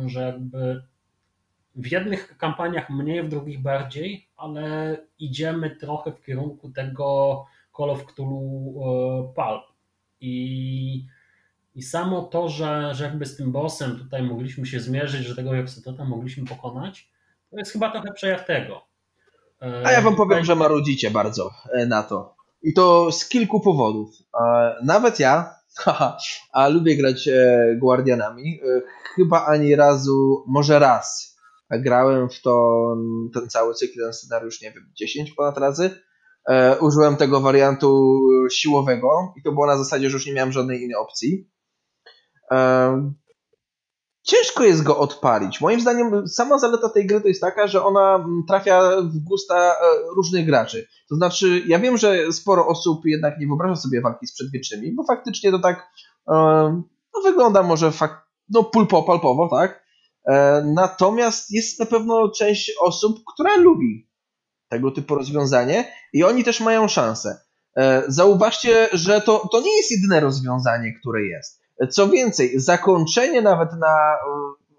że jakby w jednych kampaniach mniej, w drugich bardziej, ale idziemy trochę w kierunku tego Call of Cthulhu e, Pulp. I i samo to, że, że jakby z tym bossem tutaj mogliśmy się zmierzyć, że tego Joksotota mogliśmy pokonać, to jest chyba trochę przejaw tego. E, A ja wam powiem, że marudzicie bardzo e, na to. I to z kilku powodów. E, nawet ja, *laughs* a lubię grać Guardianami, chyba ani razu, może raz grałem w to, ten cały cykl, ten scenariusz, nie wiem, 10 ponad razy. Użyłem tego wariantu siłowego i to było na zasadzie, że już nie miałem żadnej innej opcji. Ciężko jest go odpalić. Moim zdaniem sama zaleta tej gry to jest taka, że ona mm, trafia w gusta e, różnych graczy. To znaczy, ja wiem, że sporo osób jednak nie wyobraża sobie walki z przedwiecznymi, bo faktycznie to tak no, wygląda może fak no, pulpo, palpowo, tak? E, natomiast jest na pewno część osób, która lubi tego typu rozwiązanie i oni też mają szansę. E, zauważcie, że to, to nie jest jedyne rozwiązanie, które jest. Co więcej, zakończenie nawet na e,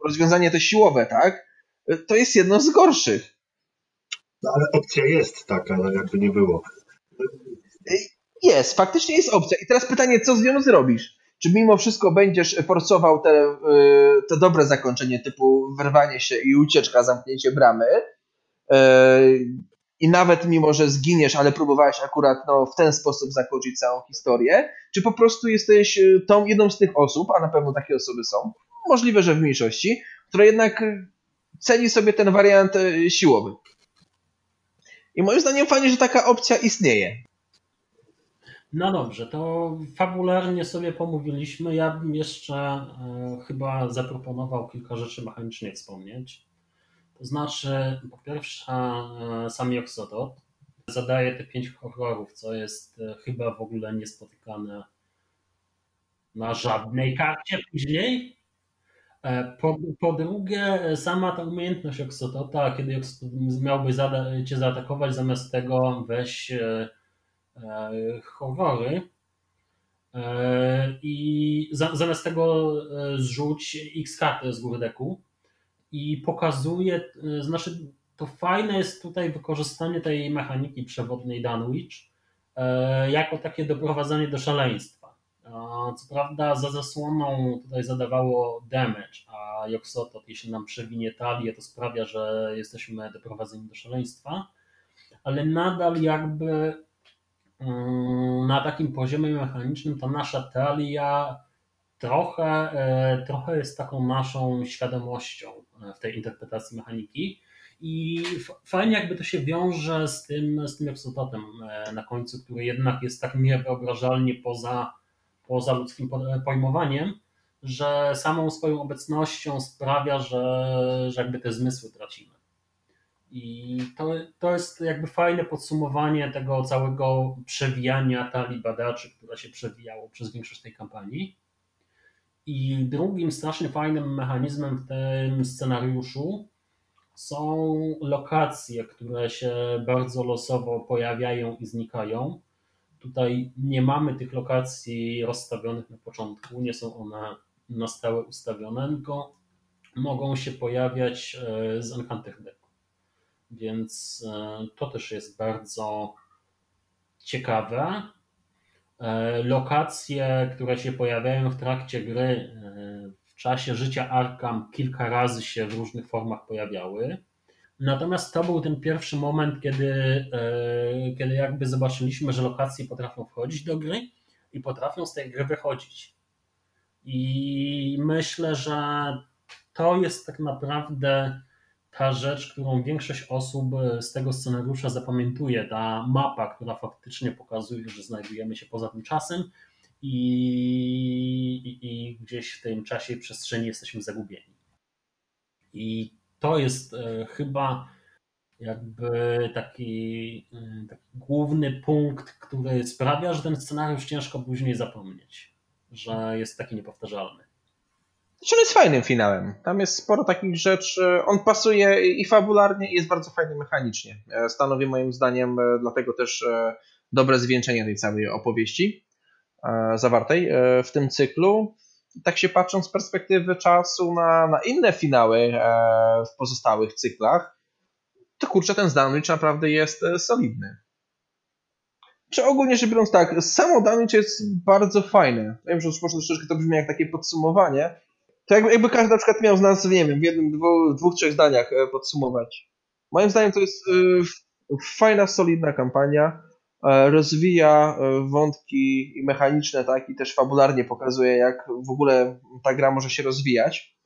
rozwiązanie te siłowe, tak, to jest jedno z gorszych. No ale opcja jest taka, no jakby nie było. Jest, faktycznie jest opcja. I teraz pytanie, co z nią zrobisz? Czy mimo wszystko będziesz forsował te, te dobre zakończenie typu wyrwanie się i ucieczka, zamknięcie bramy? I nawet mimo, że zginiesz, ale próbowałeś akurat no, w ten sposób zakończyć całą historię, czy po prostu jesteś y, tą jedną z tych osób, a na pewno takie osoby są, możliwe, że w mniejszości, która jednak y, ceni sobie ten wariant y, siłowy. I moim zdaniem fajnie, że taka opcja istnieje. No dobrze, to fabularnie sobie pomówiliśmy. Ja bym jeszcze e, chyba zaproponował kilka rzeczy mechanicznie wspomnieć. To znaczy, po pierwsze, e, sam Joksodot zadaje te pięć horrorów, co jest e, chyba w ogóle niespotykane na żadnej karcie później. E, po, po drugie, sama ta umiejętność Oksotota, kiedy Oksot miałby zada, cię zaatakować, zamiast tego weź e, e, horrory e, i za, zamiast tego zrzuć x karty z góry deku i pokazuje, y, znaczy to fajne jest tutaj wykorzystanie tej mechaniki przewodniej Dunwich e, jako takie doprowadzenie do szaleństwa. Co prawda za zasłoną tutaj zadawało damage, a Joxotot, jeśli nam przewinie talię, to sprawia, że jesteśmy doprowadzeni do szaleństwa, ale nadal jakby mm, na takim poziomie mechanicznym ta nasza talia trochę, trochę jest taką naszą świadomością w tej interpretacji mechaniki. I fajnie jakby to się wiąże z tym, z tym eksototem e, na końcu, który jednak jest tak niewyobrażalnie poza, poza ludzkim pojmowaniem, że samą swoją obecnością sprawia, że, że jakby te zmysły tracimy. I to, to jest jakby fajne podsumowanie tego całego przewijania talii badaczy, które się przewijało przez większość tej kampanii. I drugim strasznie fajnym mechanizmem w tym scenariuszu są lokacje, które się bardzo losowo pojawiają i znikają. Tutaj nie mamy tych lokacji rozstawionych na początku, nie są one na stałe ustawione, tylko mogą się pojawiać e, z Decku. Więc e, to też jest bardzo ciekawe. E, lokacje, które się pojawiają w trakcie gry w czasie życia Arkham kilka razy się w różnych formach pojawiały. Natomiast to był ten pierwszy moment, kiedy, kiedy jakby zobaczyliśmy, że lokacje potrafią wchodzić do gry i potrafią z tej gry wychodzić. I myślę, że to jest tak naprawdę ta rzecz, którą większość osób z tego scenariusza zapamiętuje. Ta mapa, która faktycznie pokazuje, że znajdujemy się poza tym czasem i, i, i gdzieś w tym czasie i przestrzeni jesteśmy zagubieni. I to jest e, chyba jakby taki, e, taki główny punkt, który sprawia, że ten scenariusz ciężko później zapomnieć, że jest taki niepowtarzalny. Znaczy on jest fajnym finałem. Tam jest sporo takich rzeczy. On pasuje i fabularnie, i jest bardzo fajny mechanicznie. E, stanowi moim zdaniem dlatego też dobre zwieńczenie tej całej opowieści zawartej w tym cyklu tak się patrząc z perspektywy czasu na, na inne finały e, w pozostałych cyklach, to kurczę, ten Dunwich naprawdę jest e, solidny. Czy ogólnie rzecz biorąc tak, samo Dunwich jest bardzo fajne. Wiem, że już może troszeczkę to brzmi jak takie podsumowanie. To jakby, jakby każdy na przykład miał z nas, nie wiem, w jednym, dwóch, trzech zdaniach e, podsumować. Moim zdaniem to jest fajna, solidna kampania. E, rozwija e, wątki mechaniczne, tak, i też fabularnie pokazuje, jak w ogóle ta gra może się rozwijać.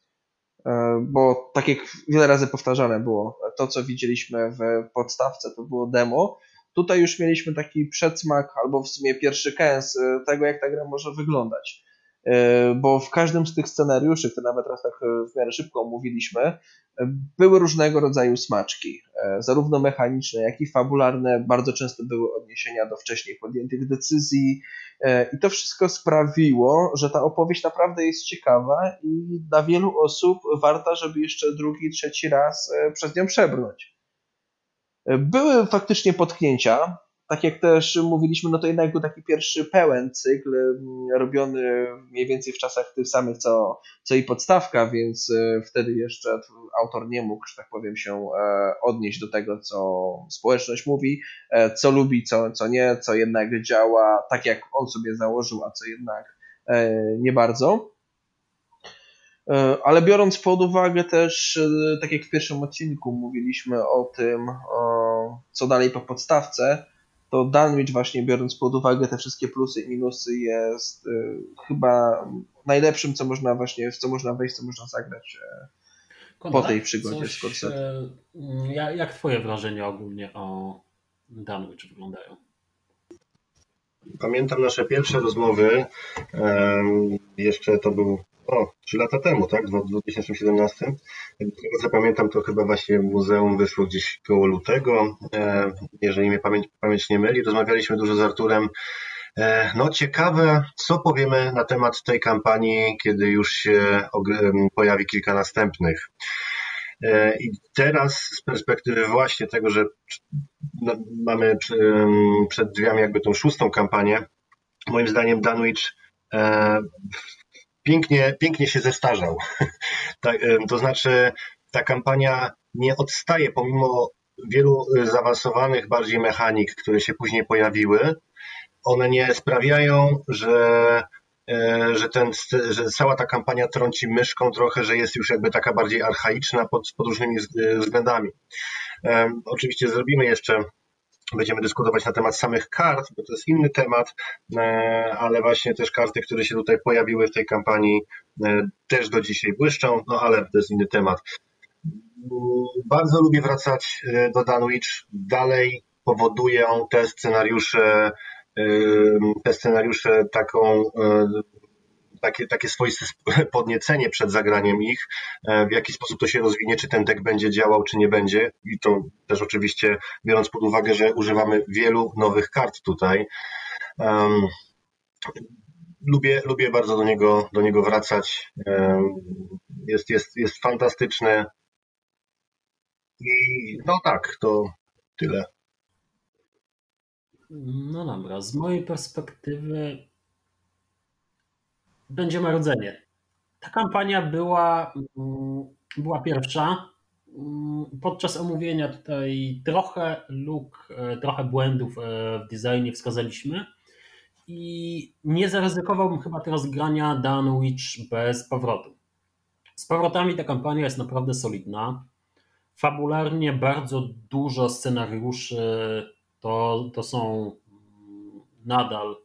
E, bo tak jak wiele razy powtarzane było, to co widzieliśmy w podstawce to było demo. Tutaj już mieliśmy taki przedsmak, albo w sumie pierwszy kęs tego, jak ta gra może wyglądać. E, bo w każdym z tych scenariuszy, które nawet raz tak e, w miarę szybko omówiliśmy, e, były różnego rodzaju smaczki, zarówno mechaniczne, jak i fabularne. Bardzo często były odniesienia do wcześniej podjętych decyzji, i to wszystko sprawiło, że ta opowieść naprawdę jest ciekawa i dla wielu osób warta, żeby jeszcze drugi, trzeci raz przez nią przebrnąć. Były faktycznie potknięcia, tak jak też mówiliśmy, no to jednak był taki pierwszy pełen cykl mm, robiony mniej więcej w czasach tych samych co, co i podstawka, więc e, wtedy jeszcze autor nie mógł, że tak powiem, się e, odnieść do tego, co społeczność mówi, e, co lubi, co, co nie, co jednak działa tak, jak on sobie założył, a co jednak nie bardzo. Ale biorąc pod uwagę też, tak jak w pierwszym odcinku mówiliśmy o tym, co dalej po podstawce, to Dunwich właśnie biorąc pod uwagę te wszystkie plusy i minusy jest y, chyba najlepszym, co można właśnie, w co można wejść, co można zagrać y, po tej przygodzie z Corset. Y, jak twoje wrażenia ogólnie o Dunwich wyglądają? Pamiętam nasze pierwsze rozmowy. Jeszcze to był o, 3 lata temu, tak? W 2017. Z tego pamiętam, to chyba właśnie muzeum wyszło gdzieś koło lutego. E, jeżeli mnie pamięć, pamięć nie myli, rozmawialiśmy dużo z Arturem. E, no ciekawe, co powiemy na temat tej kampanii, kiedy już się pojawi kilka następnych. E, I teraz z perspektywy właśnie tego, że no, mamy przed drzwiami jakby tą szóstą kampanię, moim zdaniem Danwich pięknie, pięknie się zestarzał. *laughs* Tak, to znaczy, ta kampania nie odstaje pomimo wielu zaawansowanych bardziej mechanik, które się później pojawiły. One nie sprawiają, że, e, że, ten, że cała ta kampania trąci myszką trochę, że jest już jakby taka bardziej archaiczna pod, pod różnymi względami. Oczywiście zrobimy jeszcze Będziemy dyskutować na temat samych kart, bo to jest inny temat, e, ale właśnie też karty, które się tutaj pojawiły w tej kampanii, e, też do dzisiaj błyszczą, no ale to jest inny temat. Bardzo lubię wracać e, do Dunwich. Dalej powodują te scenariusze, te scenariusze taką takie, takie swoiste *laughs* podniecenie przed zagraniem ich, e, w jaki sposób to się rozwinie, czy ten deck będzie działał, czy nie będzie. I to też oczywiście biorąc pod uwagę, że używamy wielu nowych kart tutaj. lubię, lubię bardzo do niego, do niego wracać. Jest, jest, jest fantastyczny. I no tak, to tyle. No dobra, z mojej perspektywy będzie marudzenie. Ta kampania była, mm, była pierwsza. Mm, podczas omówienia tutaj trochę luk, e, trochę błędów e, w designie wskazaliśmy i nie zaryzykowałbym chyba teraz grania Dunwich bez powrotu. Z powrotami ta kampania jest naprawdę solidna. Fabularnie bardzo dużo scenariuszy to, to są mm, nadal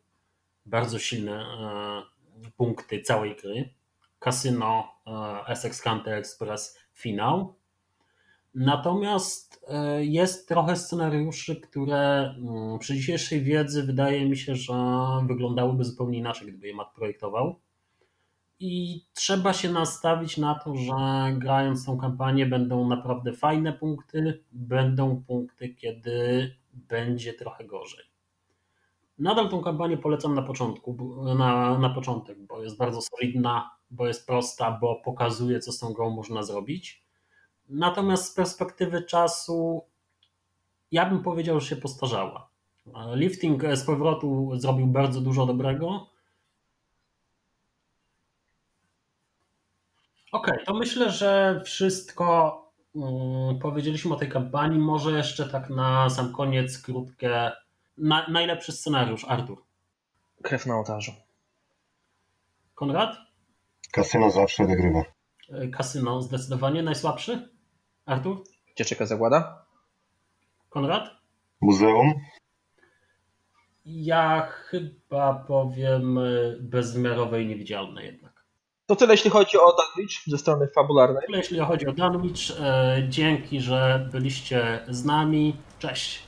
bardzo silne e, punkty całej gry. Casino, e, Essex County Express, finał. Natomiast e, jest trochę scenariuszy, które mm, przy dzisiejszej wiedzy wydaje mi się, że wyglądałyby zupełnie inaczej, gdyby je Matt projektował. I trzeba się nastawić na to, że grając tą kampanię będą naprawdę fajne punkty, będą punkty, kiedy będzie trochę gorzej. Nadal tą kampanię polecam na początku, na, na początek, bo jest bardzo solidna, bo jest prosta, bo pokazuje, co z tą grą można zrobić. Natomiast z perspektywy czasu, ja bym powiedział, że się postarzała. Lifting z powrotu zrobił bardzo dużo dobrego. Okej, okay, to myślę, że wszystko Mm, powiedzieliśmy o tej kampanii. Może jeszcze tak na sam koniec krótkie. Na, najlepszy scenariusz, Artur. Krew na ołtarzu. Konrad? Kasyno zawsze wygrywa. E, kasyno zdecydowanie. Najsłabszy? Artur? Gdzie czeka zagłada? Konrad? Muzeum. Ja chyba powiem e, bezmiarowe i niewidzialne jednak. To tyle, jeśli chodzi o Dunwich ze strony fabularnej. Tyle, jeśli chodzi o Dunwich. E, dzięki, że byliście z nami. Cześć.